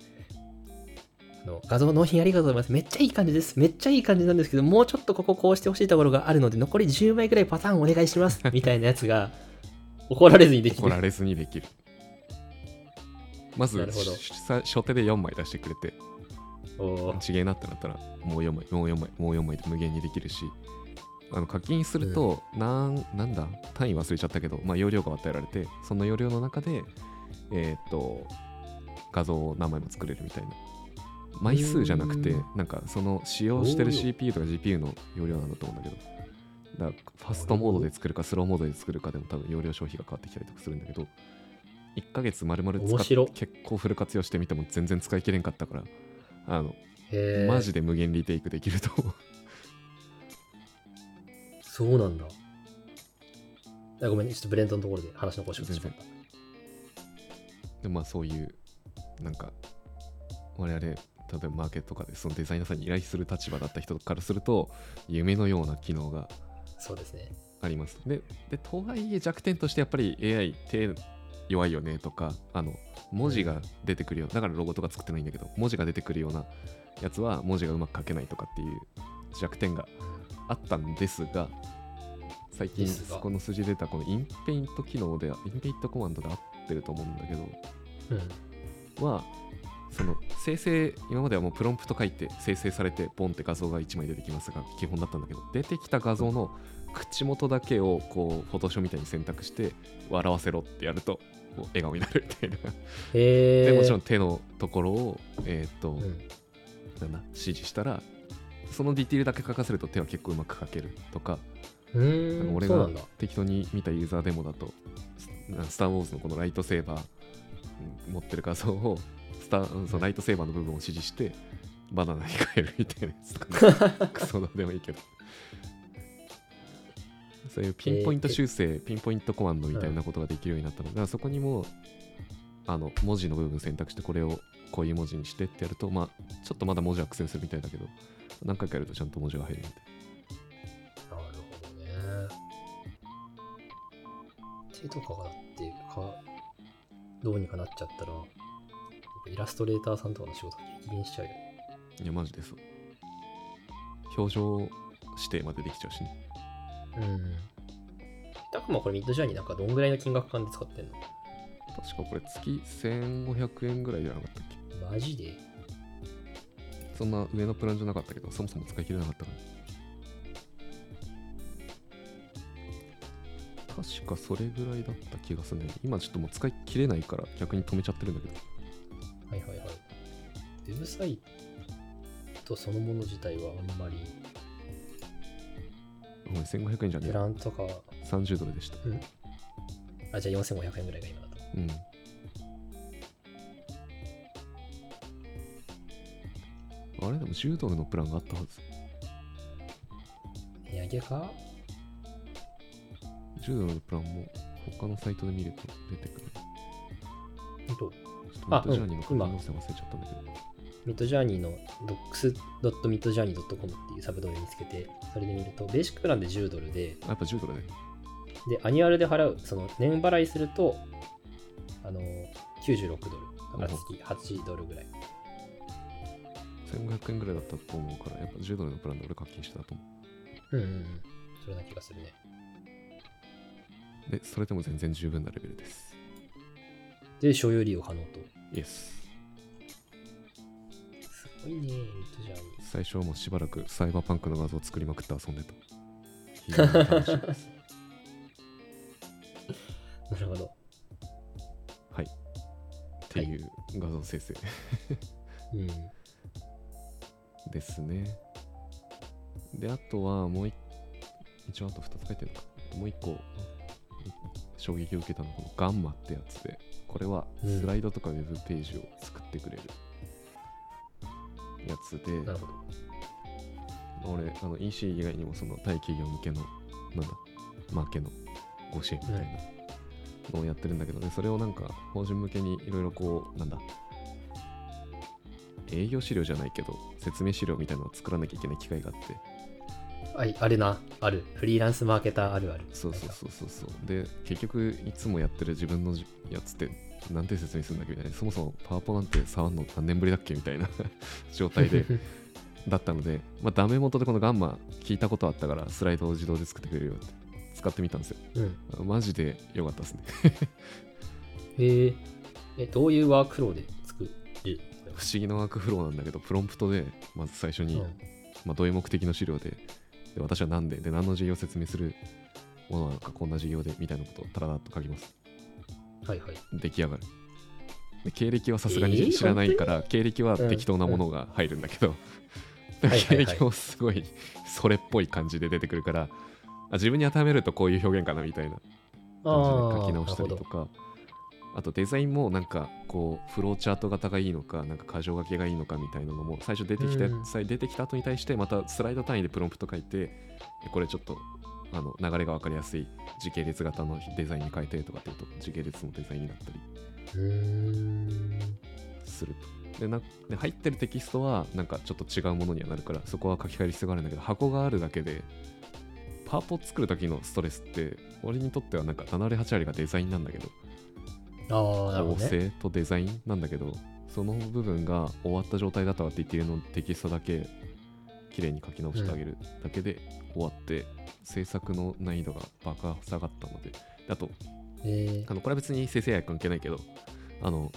あの画像納品ありがとうございます。めっちゃいい感じです。めっちゃいい感じなんですけど、もうちょっとこここうしてほしいところがあるので、残り10枚くらいパターンお願いします。みたいなやつが、<laughs> 怒られずにできる。怒られずにできるまずなるほど。しさ初手で4枚出してくれておー。ちげえなってなったらもう4枚もう4枚もう4枚で無限にできるしあの課金すると、なんなんだ？単位忘れちゃったけど、まあ、容量が与えられてその容量の中でえーっと画像を何枚も作れるみたいな。枚数じゃなくてうん。なんかその使用してる CPU とか GPU の容量なんだと思うんだけどだからファストモードで作るかスローモードで作るかでも多分容量消費が変わってきたりとかするんだけど1ヶ月丸々使って結構フル活用してみても全然使い切れんかったからあのマジで無限リテイクできると思う。そうなんだ。あごめんね、ちょっとブレンドのところで話の腰をしまった。でまあそういう、なんか、我々、例えばマーケットとかでそのデザイナーさんに依頼する立場だった人からすると、夢のような機能がそうですね。あります。で、でとはいえ弱点としてやっぱり AI 手弱いよねとか、あの、文字が出てくるよ、だからロゴとか作ってないんだけど、文字が出てくるようなやつは文字がうまく書けないとかっていう弱点があったんですが、最近そこの数字出たこのインペイント機能で、インペイントコマンドで合ってると思うんだけど、うん。はその生成今まではもうプロンプト書いて生成されてポンって画像が1枚出てきますが基本だったんだけど出てきた画像の口元だけをこうフォトショーみたいに選択して笑わせろってやるとこう笑顔になるみたいなへえ。でもちろん手のところをえっ、と、うん。なんだ指示したらそのディティールだけ書かせると手は結構うまく書けるとかうーん、俺が。適当に見たユーザーデモだとススター・ウォーズのこのライトセーバーうん持ってる画像をスターそのライトセーバーの部分を指示してバナナに変えるみたいなやつとか、ね、<laughs> クソどうでもいいけどそういうピンポイント修正、ピンポイントコマンドみたいなことができるようになったので、だからそこにもあの文字の部分選択してこれをこういう文字にしてってやるとまあちょっとまだ文字は苦戦するみたいだけど何回かやるとちゃんと文字が入るみたいなるほどね。手とかがだってか、どうにかなっちゃったら、イラストレーターさんとかの仕事激減しちゃうよね。いやマジでそう表情指定までできちゃうしねうん。たくまこれミッドジャーニーなんかどんぐらいの金額感で使ってんの？確かこれ月1500円ぐらいじゃなかったっけ？マジで？そんな上のプランじゃなかったけど、そもそも使い切れなかったから。確かそれぐらいだった気がするね。今ちょっともう使い切れないから逆に止めちゃってるんだけど。はいはいはい。ウェブサイトそのもの自体はあんまり、ごめん、1500円じゃねプえ。ランとか、30ドルでした。あ、じゃあ4500円ぐらいが今だと。うん。あれ？でも10ドルのプランがあったはず。値上げか？10ドルのプランも他のサイトで見ると出てくる。ほんとちょっとミッドジャーニーのあうん可能性忘れちゃったんだけど。 Midjourney の docs.midjourney.com っていうサブドメ見つけて、それで見ると、ベーシックプランで10ドルで、あやっぱ10ドルね。で、 annual で払う、その年払いすると、あの、96ドル。だから月8ドルぐらい。1500円ぐらいだったと思うから、やっぱ10ドルのプランで俺課金してたと思うんうんうん。それな気がするね。う。で、それでも全然十分なレベルです。で、所有利用可能と。イエス。い最初はもうしばらくサイバーパンクの画像を作りまくって遊んでた。<laughs> なるほど。はい。っていう画像生成うん。ですね。で、あとはもう一一応あと2つ書いてるのか。もう一個衝撃を受けたのはこのガンマってやつで、これはうんスライドとかウェブページを作ってくれるやつで、なるほど。俺あの EC 以外にもその対企業向けのなんだマーケのご支援みたいなのをやってるんだけどね、それをなんか法人向けにいろいろこうなんだ営業資料じゃないけど説明資料みたいなのを作らなきゃいけない機会があってはい、あるな、ある。フリーランスマーケターあるある。そうそうそうそうそうで結局いつもやってる自分のじやつってなんて説明するんだっけみたいな。そもそもパワポなんて触るの何年ぶりだっけみたいな <laughs> 状態で <laughs> だったので、まあ、ダメ元でこのガンマ聞いたことあったからスライドを自動で作ってくれるよって使ってみたんですよ。うん。マジで良かったですね。<laughs> えー、え、どういうワークフローで作る？不思議なワークフローなんだけどプロンプトでまず最初に、うん。まあ、どういう目的の資料でで私は何でで何の事業を説明するものなのかこんな事業でみたいなことをタラダッと書きます。出来上がる。で経歴はさすがえーに知らないから、経歴は適当なものが入るんだけど、<laughs> 経歴もすごいそれっぽい感じで出てくるからあ自分に当てはめるとこういう表現かなみたいな。感じで書き直したりとか。あとデザインもなんかこうフローチャート型がいいのかなんか箇条書きがいいのかみたいなのも最初出てきた、うん。さ出てきた後に対してまたスライド単位でプロンプト書いてえこれちょっとあの流れが分かりやすい時系列型のデザインに変えてとかっていうと時系列のデザインになったり。するとでなで入ってるテキストはなんかちょっと違うものにはなるからそこは書き換える必要があるんだけど箱があるだけでパワポ作る時のストレスって俺にとってはなんか7割8割がデザインなんだけど構。成とデザインなんだけどその部分が終わった状態だったわって言っているのテキストだけ綺麗に書き直してあげるだけで終わって、制作の難易度が爆発下がったのであとえあのこれは別に生成 AI 関係ないけどあの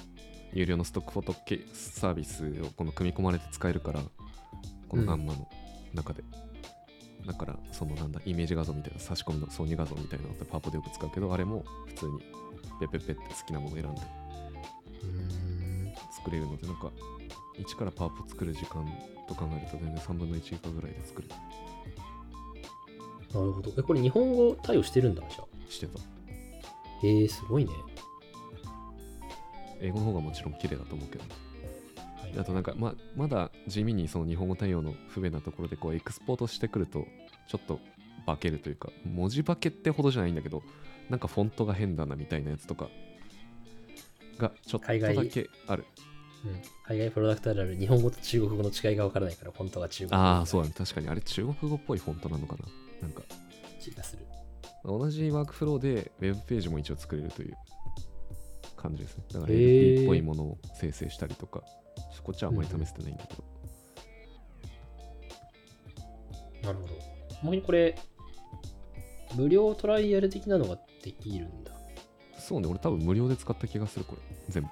有料のストックフォト系サービスをこの組み込まれて使えるからこのガンマの中で、だからそのなんだイメージ画像みたいな差し込みの挿入画像みたいなのってパワポでよく使うけどあれも普通にペッペッペって好きなもの選んでー、うーん。作れるのでなんか一からパワポ作る時間と考えると全然3分の1以下ぐらいで作れなるほど。え、これ日本語対応してるんだ、じゃあ？してたえー、すごいね。英語の方がもちろん綺麗だと思うけどはいあとなんかままだ地味にその日本語対応の不便なところでこうエクスポートしてくるとちょっと化けるというか文字化けってほどじゃないんだけどなんかフォントが変だなみたいなやつとかがちょっとだけあるうん。海外プロダクトあるある日本語と中国語の違いが分からないから、本当は中国語。ああそうだ。ね確かに。あれ中国語っぽいフォントなのかな？なんか。気がする。同じワークフローでウェブページも一応作れるという感じですね。だから LP っぽいものを生成したりとか。こっちはあんまり試せてないんだけど、なるほど。もうこれ、無料トライアル的なのができるんだ。そうね。俺多分無料で使った気がするこれ。全部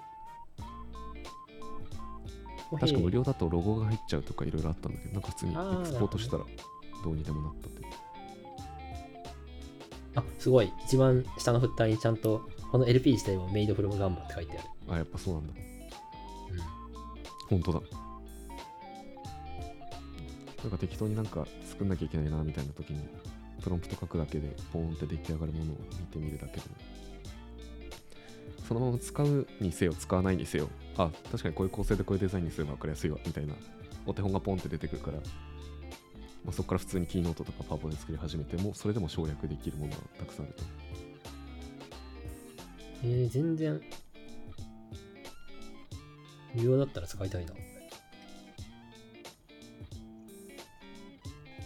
確か無料だとロゴが入っちゃうとかいろいろあったんだけど、なんか普通にエクスポートしたらどうにでもなったっていう。あ、すごい。一番下のフッターにちゃんと、この LP 自体もメイドフロムガンバって書いてある。あ、やっぱそうなんだ。うん。本当だ。なんか適当になんか作んなきゃいけないなみたいな時に、プロンプト書くだけでポーンって出来上がるものを見てみるだけでも、そのまま使うにせよ、使わないにせよ、あ、確かにこういう構成でこういうデザインにすれば分かりやすいわみたいなお手本がポンって出てくるから、まあ、そこから普通にキーノートとかパワポで作り始めても、それでも省略できるものがたくさんあると。えー、全然、無料だったら使いたいな。プ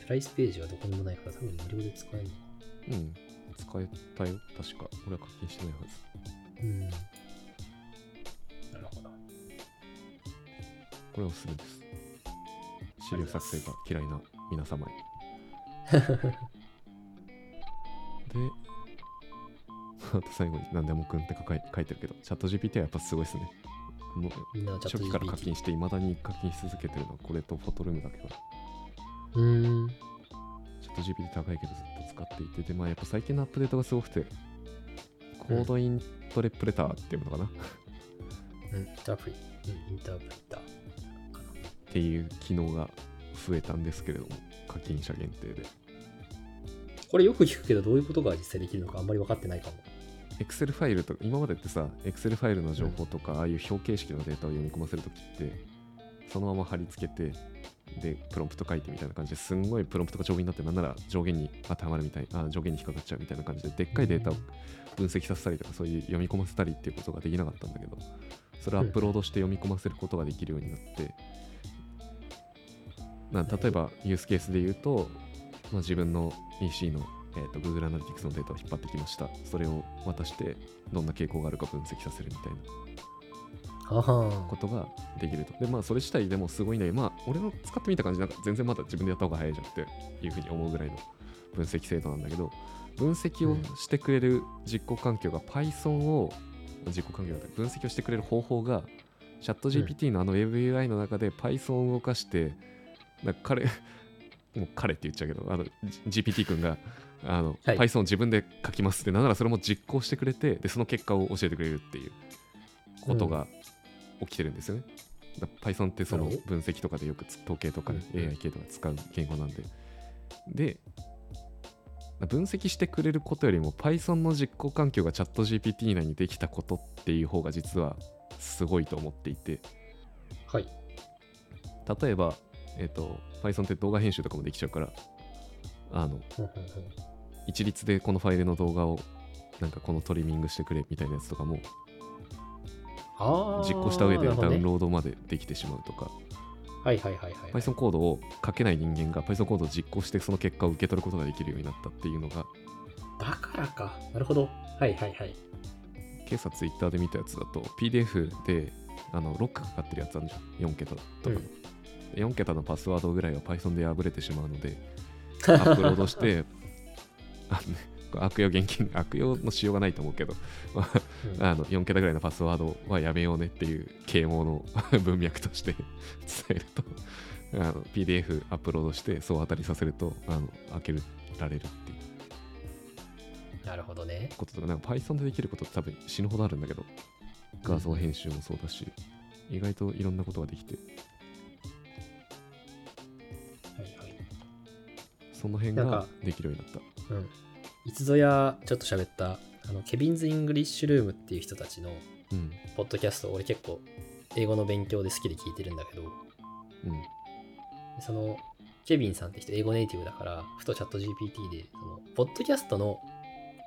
ライスページはどこにもないから多分無料で使えるのか。うん。使えたよ、確か。俺は課金してないはず。うん。これはおすすめです。資料作成が嫌いな皆様に。<laughs> で、あと最後に何でもくんって書かい書いてるけど、チャット GPT はやっぱすごいですね。もう初期から課金して、いまだに課金し続けてるのはこれとフォトルームだけど、うーん。チャット GPT 高いけどずっと使っていて、で、まあやっぱ最近のアップデートがすごくて、コードイントレプレターっていうのかな、っうん。インタープリ、うん、インタープリター。ていう機能が増えたんですけれども、課金者限定で。これよく聞くけど、どういうことが実際できるのかあんまり分かってないかも。Excel ファイルとか、今までってさ、Excel ファイルの情報とか、ああいう表形式のデータを読み込ませるときって、そのまま貼り付けて、で、プロンプト書いてみたいな感じですんごいプロンプトが上限になって、なんなら上限に当てはまるみたいあ上限に引っかかっちゃうみたいな感じで、でっかいデータを分析させたりとか、そういう読み込ませたりっていうことができなかったんだけど、それをアップロードして読み込ませることができるようになって、な例えばユースケースで言うと、まあ、自分の EC の、えー、と Google Analytics のデータを引っ張ってきました。それを渡して、どんな傾向があるか分析させるみたいな。ことができると。で、まあ、それ自体でもすごいんだけど、まあ、俺の使ってみた感じ、なんか全然まだ自分でやった方が早いじゃんっていうふうに思うぐらいの分析精度なんだけど、分析をしてくれる実行環境が Python を、実行環境だったり分析をしてくれる方法が、チャット GPT のあの WebUI の中で Python を動かして、彼、<laughs> もう彼って言っちゃうけど、あの GPT 君があの、はい Python を自分で書きますって、なんならそれも実行してくれて、でその結果を教えてくれるっていうことが起きてるんですよね。だから Python ってその分析とかでよくつ統計とか、ねうんうん AI 系とか使う言語なんで。で、分析してくれることよりも Python の実行環境がチャット GPT 内にできたことっていう方が実はすごいと思っていて、はい。例えば、えっ、と、Python って動画編集とかもできちゃうから、あの、一律でこのファイルの動画をなんかこのトリミングしてくれみたいなやつとかも。実行した上でダウンロードまでできてしまうとか、はいはいはいはい。Python コードを書けない人間が Python コードを実行してその結果を受け取ることができるようになったっていうのがだからか。なるほど。はいはいはい。今朝 Twitter で見たやつだと PDF であのロックかかってるやつあるじゃん4桁とかの、4桁のパスワードぐらいは Python で破れてしまうので <laughs> アップロードしてあのねこれ悪用現金悪用のしようがないと思うけど、まあの4桁ぐらいのパスワードはやめようねっていう啓蒙の <laughs> 文脈として伝えると PDF アップロードしてそう当たりさせるとあの開けられるっていうなるほどね。こととかなんか Python でできることって多分死ぬほどあるんだけど画像編集もそうだし、意外といろんなことができてその辺ができるようになった。うん。いつぞやちょっと喋った、あの、 Kevin's English Room っていう人たちのうん。ポッドキャスト、俺結構英語の勉強で好きで聞いてるんだけど、うん。その、ケビンさんって人、英語ネイティブだから、ふとチャット GPT で、その、ポッドキャストの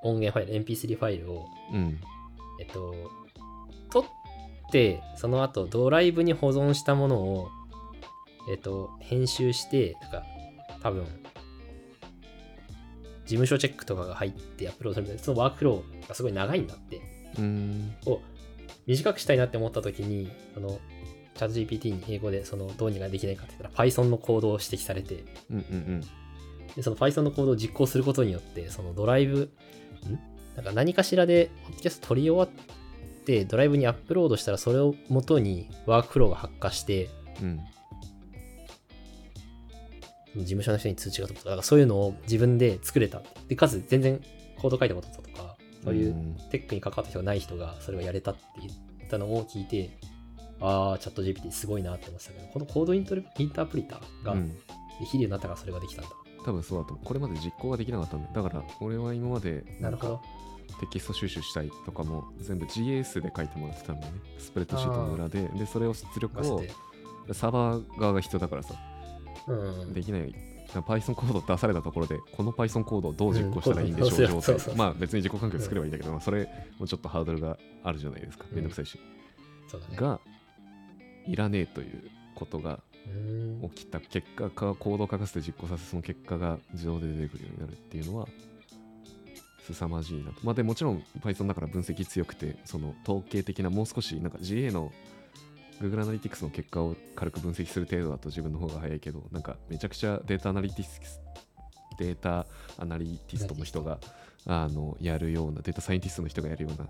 音源ファイル、MP3 ファイルを、うん。えっと、取って、その後、ドライブに保存したものを、えっと、編集して、なんか、多分、事務所チェックとかが入ってアップロードするみたいな、そのワークフローがすごい長いんだって。うん。を短くしたいなって思った時に、その、チャット GPT に英語でそのどうにかできないかって言ったら Python のコードを指摘されて、うんうん。でその Python のコードを実行することによって、そのドライブ、ん？なんか何かしらで、ポッドキャスト取り終わって、ドライブにアップロードしたら、それを元にワークフローが発火して、うん事務所の人に通知が飛ぶとか、だからそういうのを自分で作れた。で、かつ全然コード書いたこととか、そういううんテックに関わった人がない人がそれをやれたって言ったのを聞いて、ああ、チャット GPT すごいなって思ってたけど、このコードイントレインタープリターがでうんきるようになったからそれができたんだ。多分そうだと思うこれまで実行ができなかったんだよだから俺は今までなるほど。テキスト収集したいとかも全部 GS で書いてもらってたんだよねスプレッドシートの裏ででそれを出力を。サーバー側が必要だからさうん。できない。Python コード出されたところで、この Python コードをどう実行したらいいんでしょう、状態。まあ別に自己環境作ればいいんだけど、まあそれもちょっとハードルがあるじゃないですか。うんめんどくさいし。そうだね。が、いらねえということがうん起きた結果か、コードを書かせて実行させ、その結果が自動で出てくるようになるっていうのは、凄まじいなと。まあでもちろん Python だから分析強くて、その統計的なもう少しなんか GA の Google Analytics の結果を軽く分析する程度だと自分の方が早いけど、なんかめちゃくちゃ data analytics、データアナリティストの人があのやるような、データサイエンティストの人がやるような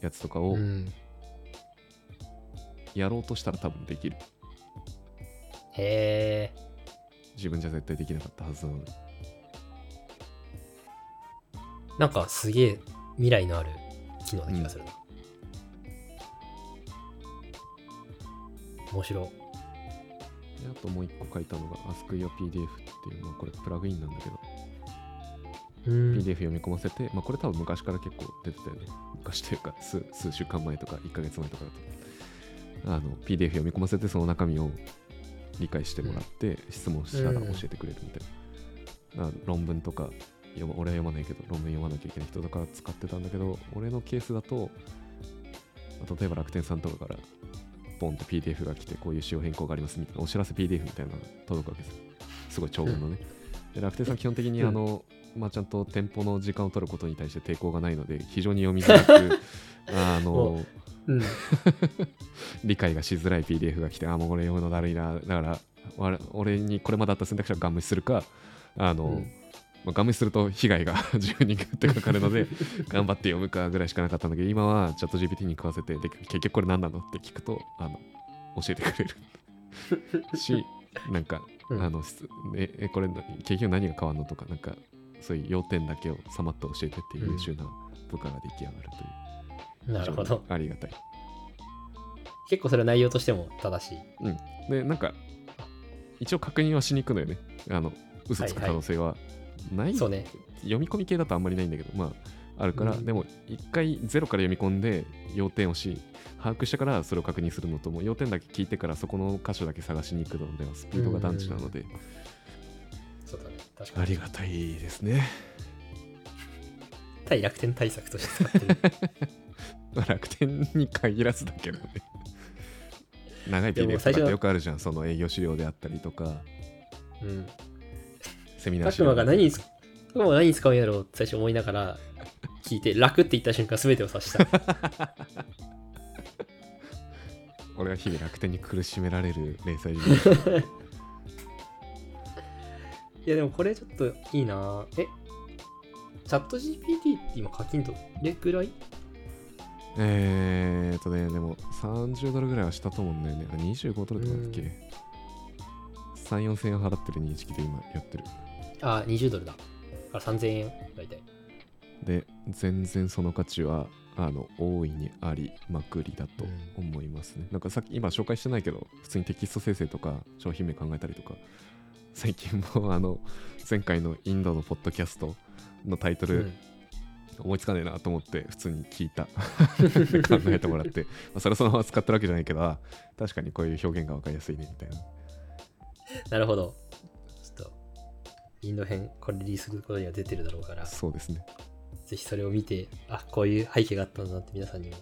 やつとかをうん。やろうとしたら多分できる。へえ。自分じゃ絶対できなかったはずなので。なんかすげえ未来のある機能な気がするな。面白い。であともう一個書いたのが AskYourPDF っていう、まあ、これプラグインなんだけど、うん PDF 読み込ませて、まあ、これ多分昔から結構出てたよね。昔というか数数週間前とか1ヶ月前とかだと。あの PDF 読み込ませてその中身を理解してもらって、質問したら教えてくれるみたいな。だから論文とか読ま俺は読まないけど論文読まなきゃいけない人とか使ってたんだけど俺のケースだとまあ例えば楽天さんとかからポンって PDF が来てこういう仕様変更がありますみたいなお知らせ PDF みたいなのが届くわけですよすごい長文のね、で楽天さん基本的にうん。あの、まあ、ちゃんと店舗の時間を取ることに対して抵抗がないので非常に読みづらく <laughs> あのうん。<laughs> 理解がしづらい PDF が来てあもうこれ読むのだるいなだからわ俺にこれまであった選択肢はガン無視するかあの、うんまあ、ガン無視すると被害が自分にグッてかかるので頑張って読むかぐらいしかなかったんだけど今はチャット GPT に食わせてで結局これ何なのって聞くとあの教えてくれる。しなんか、うん。あのすええこれ結局何が変わるのとかなんかそういう要点だけをさまっと教えてっていう優秀な部下が出来上がるという、なるほど。ありがたい。結構それは内容としても正しい。でなんか一応確認はしに行くのよね。あの嘘つく可能性はない、そうね。読み込み系だとあんまりないんだけどまああるから、うんでも一回ゼロから読み込んで要点をし把握したからそれを確認するのとも要点だけ聞いてからそこの箇所だけ探しに行くのではスピードが団地なので、そうだね。確かに。ありがたいですね対楽天対策として使ってる。<laughs> まあ楽天に限らずだけどね長い PDF とかってよくあるじゃんその営業資料であったりとかうん。セミナーたくま資料が何に使たくまが何に使うんやろうって最初思いながら聞いて、楽って言った瞬間全てを指した。俺は日々楽天に苦しめられる零細人間 <laughs> いやでもこれちょっといいなえチャット GPT って今課金どれくらい？えーっとね、でも30ドルぐらいはしたと思うんだよね。あ25ドルとかだっけ、うん ?3、4000円払ってる認識で今やってる。あ、20ドルだ。あ3000円大体。で、全然その価値は、あの、大いにありまくりだと思いますね。なんかさっき今紹介してないけど、普通にテキスト生成とか商品名考えたりとか、最近もあの、前回のインドのポッドキャストのタイトル、うん思いつかねえなと思って普通に聞いたで <laughs> 考えてもらって、まあ、それはそのまま使ってるわけじゃないけどあ確かにこういう表現が分かりやすいねみたいななるほど。インド編、これリリースすることには出てるだろうから、そうですね。ぜひそれを見て、あ、こういう背景があったんだなって皆さんにも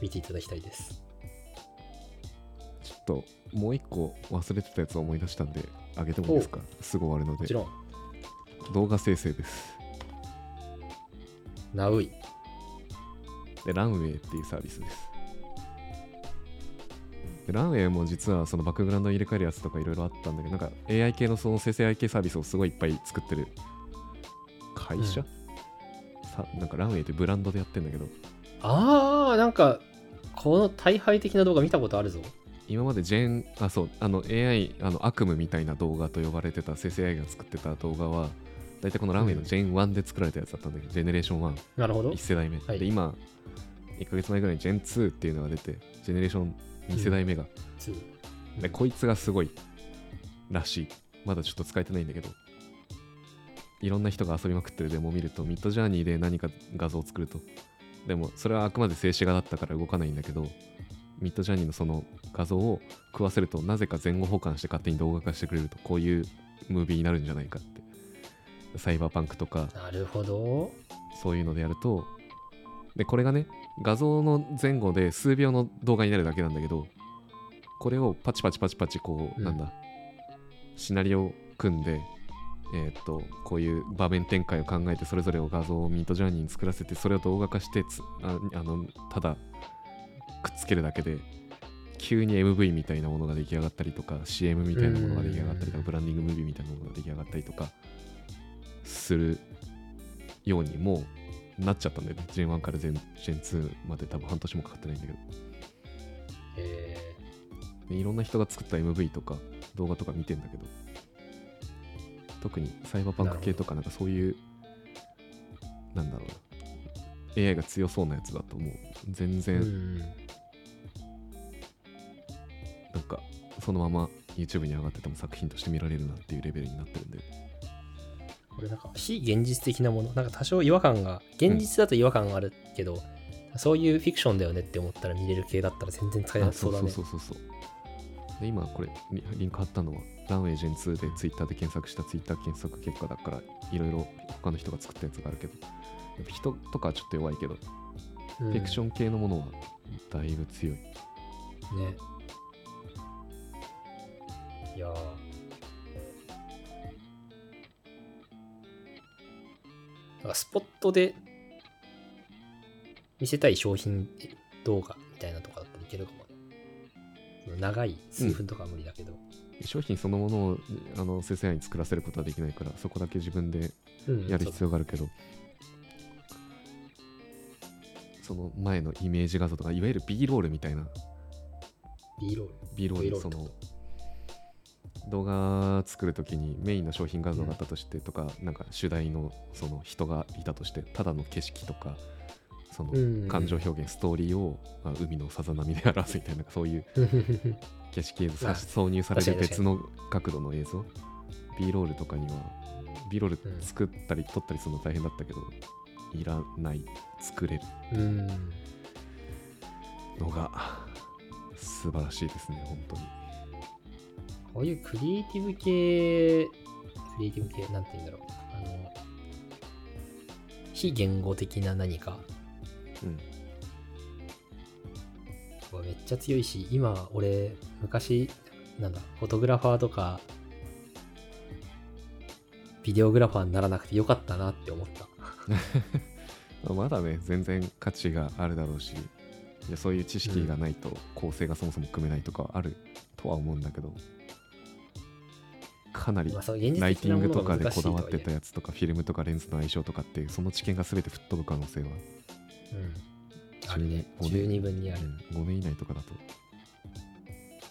見ていただきたいです。ちょっともう一個忘れてたやつを思い出したんであげてもいいですか？すぐ終わるので。もちろん、動画生成です。ナウイ。でランウェイっていうサービスですでランウェイも実はそのバックグラウンド入れ替えるやつとかいろいろあったんだけどなんか AI 系のその生成 AI 系サービスをすごいいっぱい作ってる会社、うん。さなんかランウェイってブランドでやってんだけど。あー、なんか、この退廃的な動画見たことあるぞ。今まで Gen あそうあの AI あの悪夢みたいな動画と呼ばれてた生成 AI が作ってた動画は大体このランウェイの Gen 1で作られたやつだったんだけど、ジェネレーション1なるほど。1。世代目、はい。で今1ヶ月前ぐらいに Gen 2っていうのが出てジェネレーション2世代目が、ツーでこいつがすごいらしい。まだちょっと使えてないんだけど。いろんな人が遊びまくってるデモを見るとミッドジャーニーで何か画像を作ると。でもそれはあくまで静止画だったから動かないんだけどミッドジャーニーのその画像を食わせるとなぜか前後保管して勝手に動画化してくれると。こういうムービーになるんじゃないかって。サイバーパンクとかなるほど。そういうのでやると。でこれがね画像の前後で数秒の動画になるだけなんだけどこれをパチパチパチパチこう、うん。なんだシナリオを組んでえーっとこういう場面展開を考えてそれぞれを画像をミートジャーニーに作らせてそれを動画化してつああのただくっつけるだけで急に MV みたいなものが出来上がったりとか CM みたいなものが出来上がったりとかうん。ブランディングムービーみたいなものが出来上がったりとかするようにもうなっちゃったんだよ。ね Gen1 から Gen 2まで多分半年もかかってないんだけど。えでいろんな人が作った MV とか動画とか見てんだけど。特にサイバーパンク系とかなんかそういうなんだろうな。AI が強そうなやつだともう。全ー、然うん。なんかそのまま YouTube に上がってても作品として見られるなっていうレベルになってるんでこれなんか非現実的なもの。なんか多少違和感が現実だと違和感があるけど、そういうフィクションだよねって思ったら見れる系だったら全然使いやすそうだね。そうそうそうそう。で今これリリンク貼ったのはランウェイジェン2で Twitter で検索した Twitter 検索結果だからいろいろ他の人が作ったやつがあるけど人とかはちょっと弱いけど、うん。フィクション系のものはだいぶ強い。ね。いやなんかスポットで見せたい商品動画みたいなとかだったらいけるかも長い数分とかは無理だけど、商品そのものをあの生成 AI に作らせることはできないからそこだけ自分でうんやる必要があるけど、その前のイメージ画像とかいわゆる B ロールみたいな。B ロール B ロールその動画作るときにメインの商品画像があったとしてとか、なんか主題のその人がいたとしてただの景色とかそのうん。感情表現ストーリーを、まあ、海のさざ波で表すみたいなそういう <laughs> 景色映像挿入される別の角度の映像。B ロールとかには B ロールうん作ったり撮ったりするの大変だったけど、いらない作れる。うん。のが素晴らしいですね本当にこういうクリエイティブ系、クリエイティブ系、なんて言うんだろう。あの、非言語的な何かうんはめっちゃ強いし、今、俺、昔、なんだ、フォトグラファーとか、ビデオグラファーにならなくてよかったなって思った。<laughs> まだね全然価値があるだろうしいやそういう知識がないと構成がそもそも組めないとかはあるとは思うんだけどかなりライティングとかでこだわってたやつとかフィルムとかレンズの相性とかってその知見が全て吹っ飛ぶ可能性はうん。あるね。12十二分にある。5年以内とかだと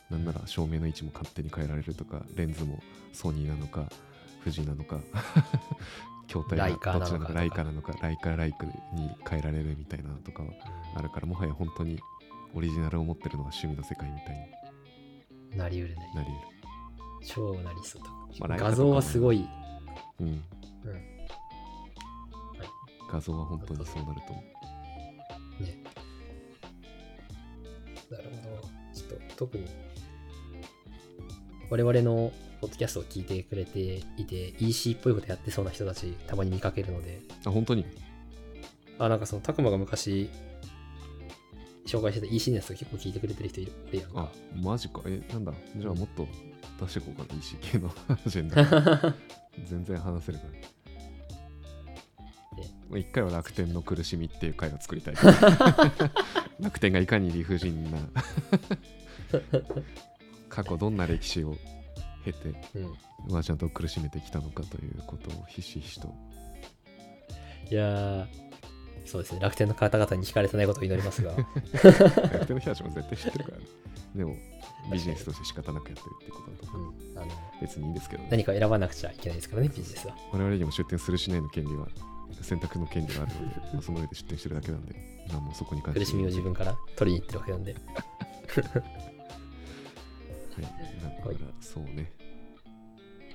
なんなら照明の位置も勝手に変えられるとかレンズもソニーなのか富士なのか <laughs> 筐体がどっちなのかライカーなのかライカーライクに変えられるみたいなのとかはあるからもはや本当にオリジナルを持ってるのが趣味の世界みたいになりうるね。なり超なりそう。まあ画像はすごい。うん、うん。画像は本当にそうなると思うね。なるほど。ちょっと特に我々のポッドキャストを聞いてくれていて EC っぽいことやってそうな人たちたまに見かけるので、あ本当に？あ、なんかその、たくまが昔紹介してた EC のやつを結構聞いてくれてる人いるやんあか。マジかえなんだ？じゃあもっと出していこうかな EC 系のアジェンダ全然話せるから。まあ一回は楽天の苦しみっていう回を作りたい。<laughs> 楽天がいかに理不尽な <laughs> 過去どんな歴史を経てうん。マーチャントを苦しめてきたのかということをひしひしと。いやー、そうですね。楽天の方々に聞かれてないことを祈りますが。<laughs> 楽天の人たちも絶対知ってるからね。でもビジネスとして仕方なくやってるってことだと思う。うん、あの別にいいんですけどね、何か選ばなくちゃいけないですからね、ビジネスは。我々にも出店するしないの権利は選択の権利があるので、<laughs> まあその上で出店してるだけなんで、何もそこに関して苦しみを自分から取りに行ってるわけなんで。<laughs> はい、だから、はいそうね。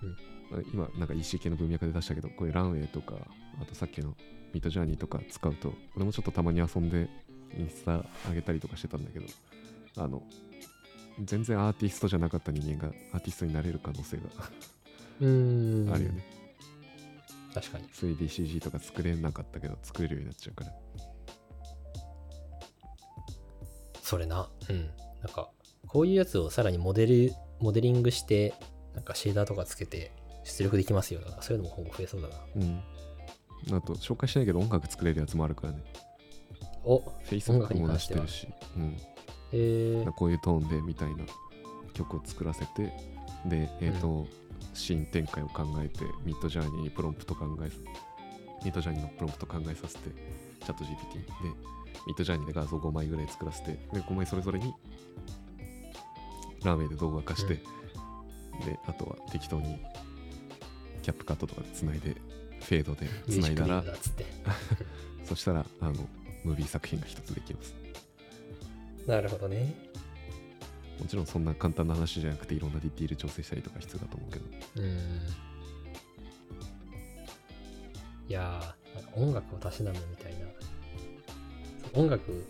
うんまあ今、なんか EC 系の文脈で出したけど、こういうランウェイとか、あとさっきのミッドジャーニーとか使うと、俺もちょっとたまに遊んでインスタ上げたりとかしてたんだけど、あの、全然アーティストじゃなかった人間がアーティストになれる可能性がうーん。あるよね。確かに。3DCG とか作れなかったけど、作れるようになっちゃうから。それな。うん。なんか、こういうやつをさらにモデル、モデリングして、なんかシェーダーとかつけて、出力できますよ。そういうのも今後増えそうだな。うん。あと、紹介しないけど音楽作れるやつもあるからね。お音 Facebook 楽にも出関してはしてるし、うん。えー、こういうトーンでみたいな曲を作らせて、で、えっ、と、シーン展開を考えて、ミッドジャーニーにプロンプト考えさミッドジャーニーのプロンプト考えさせて、チャット GPT で、ミッドジャーニーで画像5枚ぐらい作らせて、で、5枚それぞれに、ラーメンで動画化して、で、あとは適当にキャップカットとかでつないで、フェードでつないだら。<laughs> そしたら、あの、ムービー作品が一つできます。なるほどね。もちろんそんな簡単な話じゃなくていろんなディティール調整したりとか必要だと思うけどうーん。いやー、なんか音楽をたしなむみたいな。音楽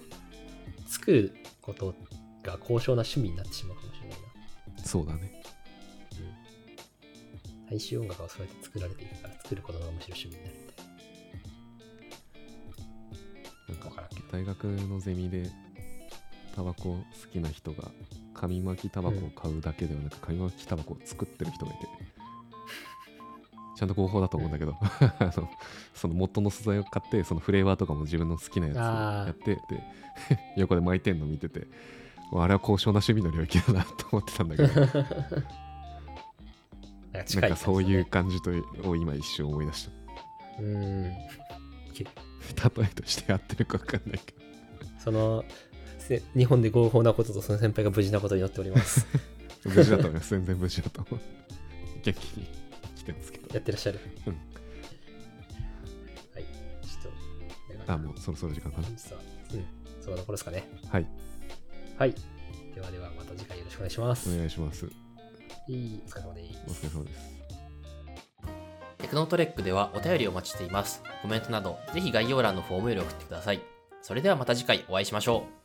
作ることが高尚な趣味になってしまうかもしれないな。そうだね大衆音楽はそうやって作られていくから、作ることがむしろ趣味になるみたいなんかわからんけど大学のゼミでタバコ好きな人が紙巻きタバコを買うだけではなく紙巻きタバコを作ってる人がいてちゃんと合法だと思うんだけど、<laughs> あのその元の素材を買ってそのフレーバーとかも自分の好きなやつをやってで <laughs> 横で巻いてんの見ててあれは高尚な趣味の領域だなと思ってたんだけどな。<laughs> なんかそういう感感じとを今一瞬思い出した。うーん。け例えとしてやってるか分かんないけどその、せ日本で合法なこととその先輩が無事なことになっております。<laughs> 無事だと思います全然無事だと思う元気に来てますけどやってらっしゃる。うんはい。ちょっと、あもうそろそろ時間かなうん、そのところですかね。はいはい。ではでは、また次回よろしくお願いします。お願いしますいいお疲れ様です。お疲れ様ですテクノトレックではお便りをお待ちしています。コメントなど、ぜひ概要欄のフォームより送ってください。それではまた次回お会いしましょう。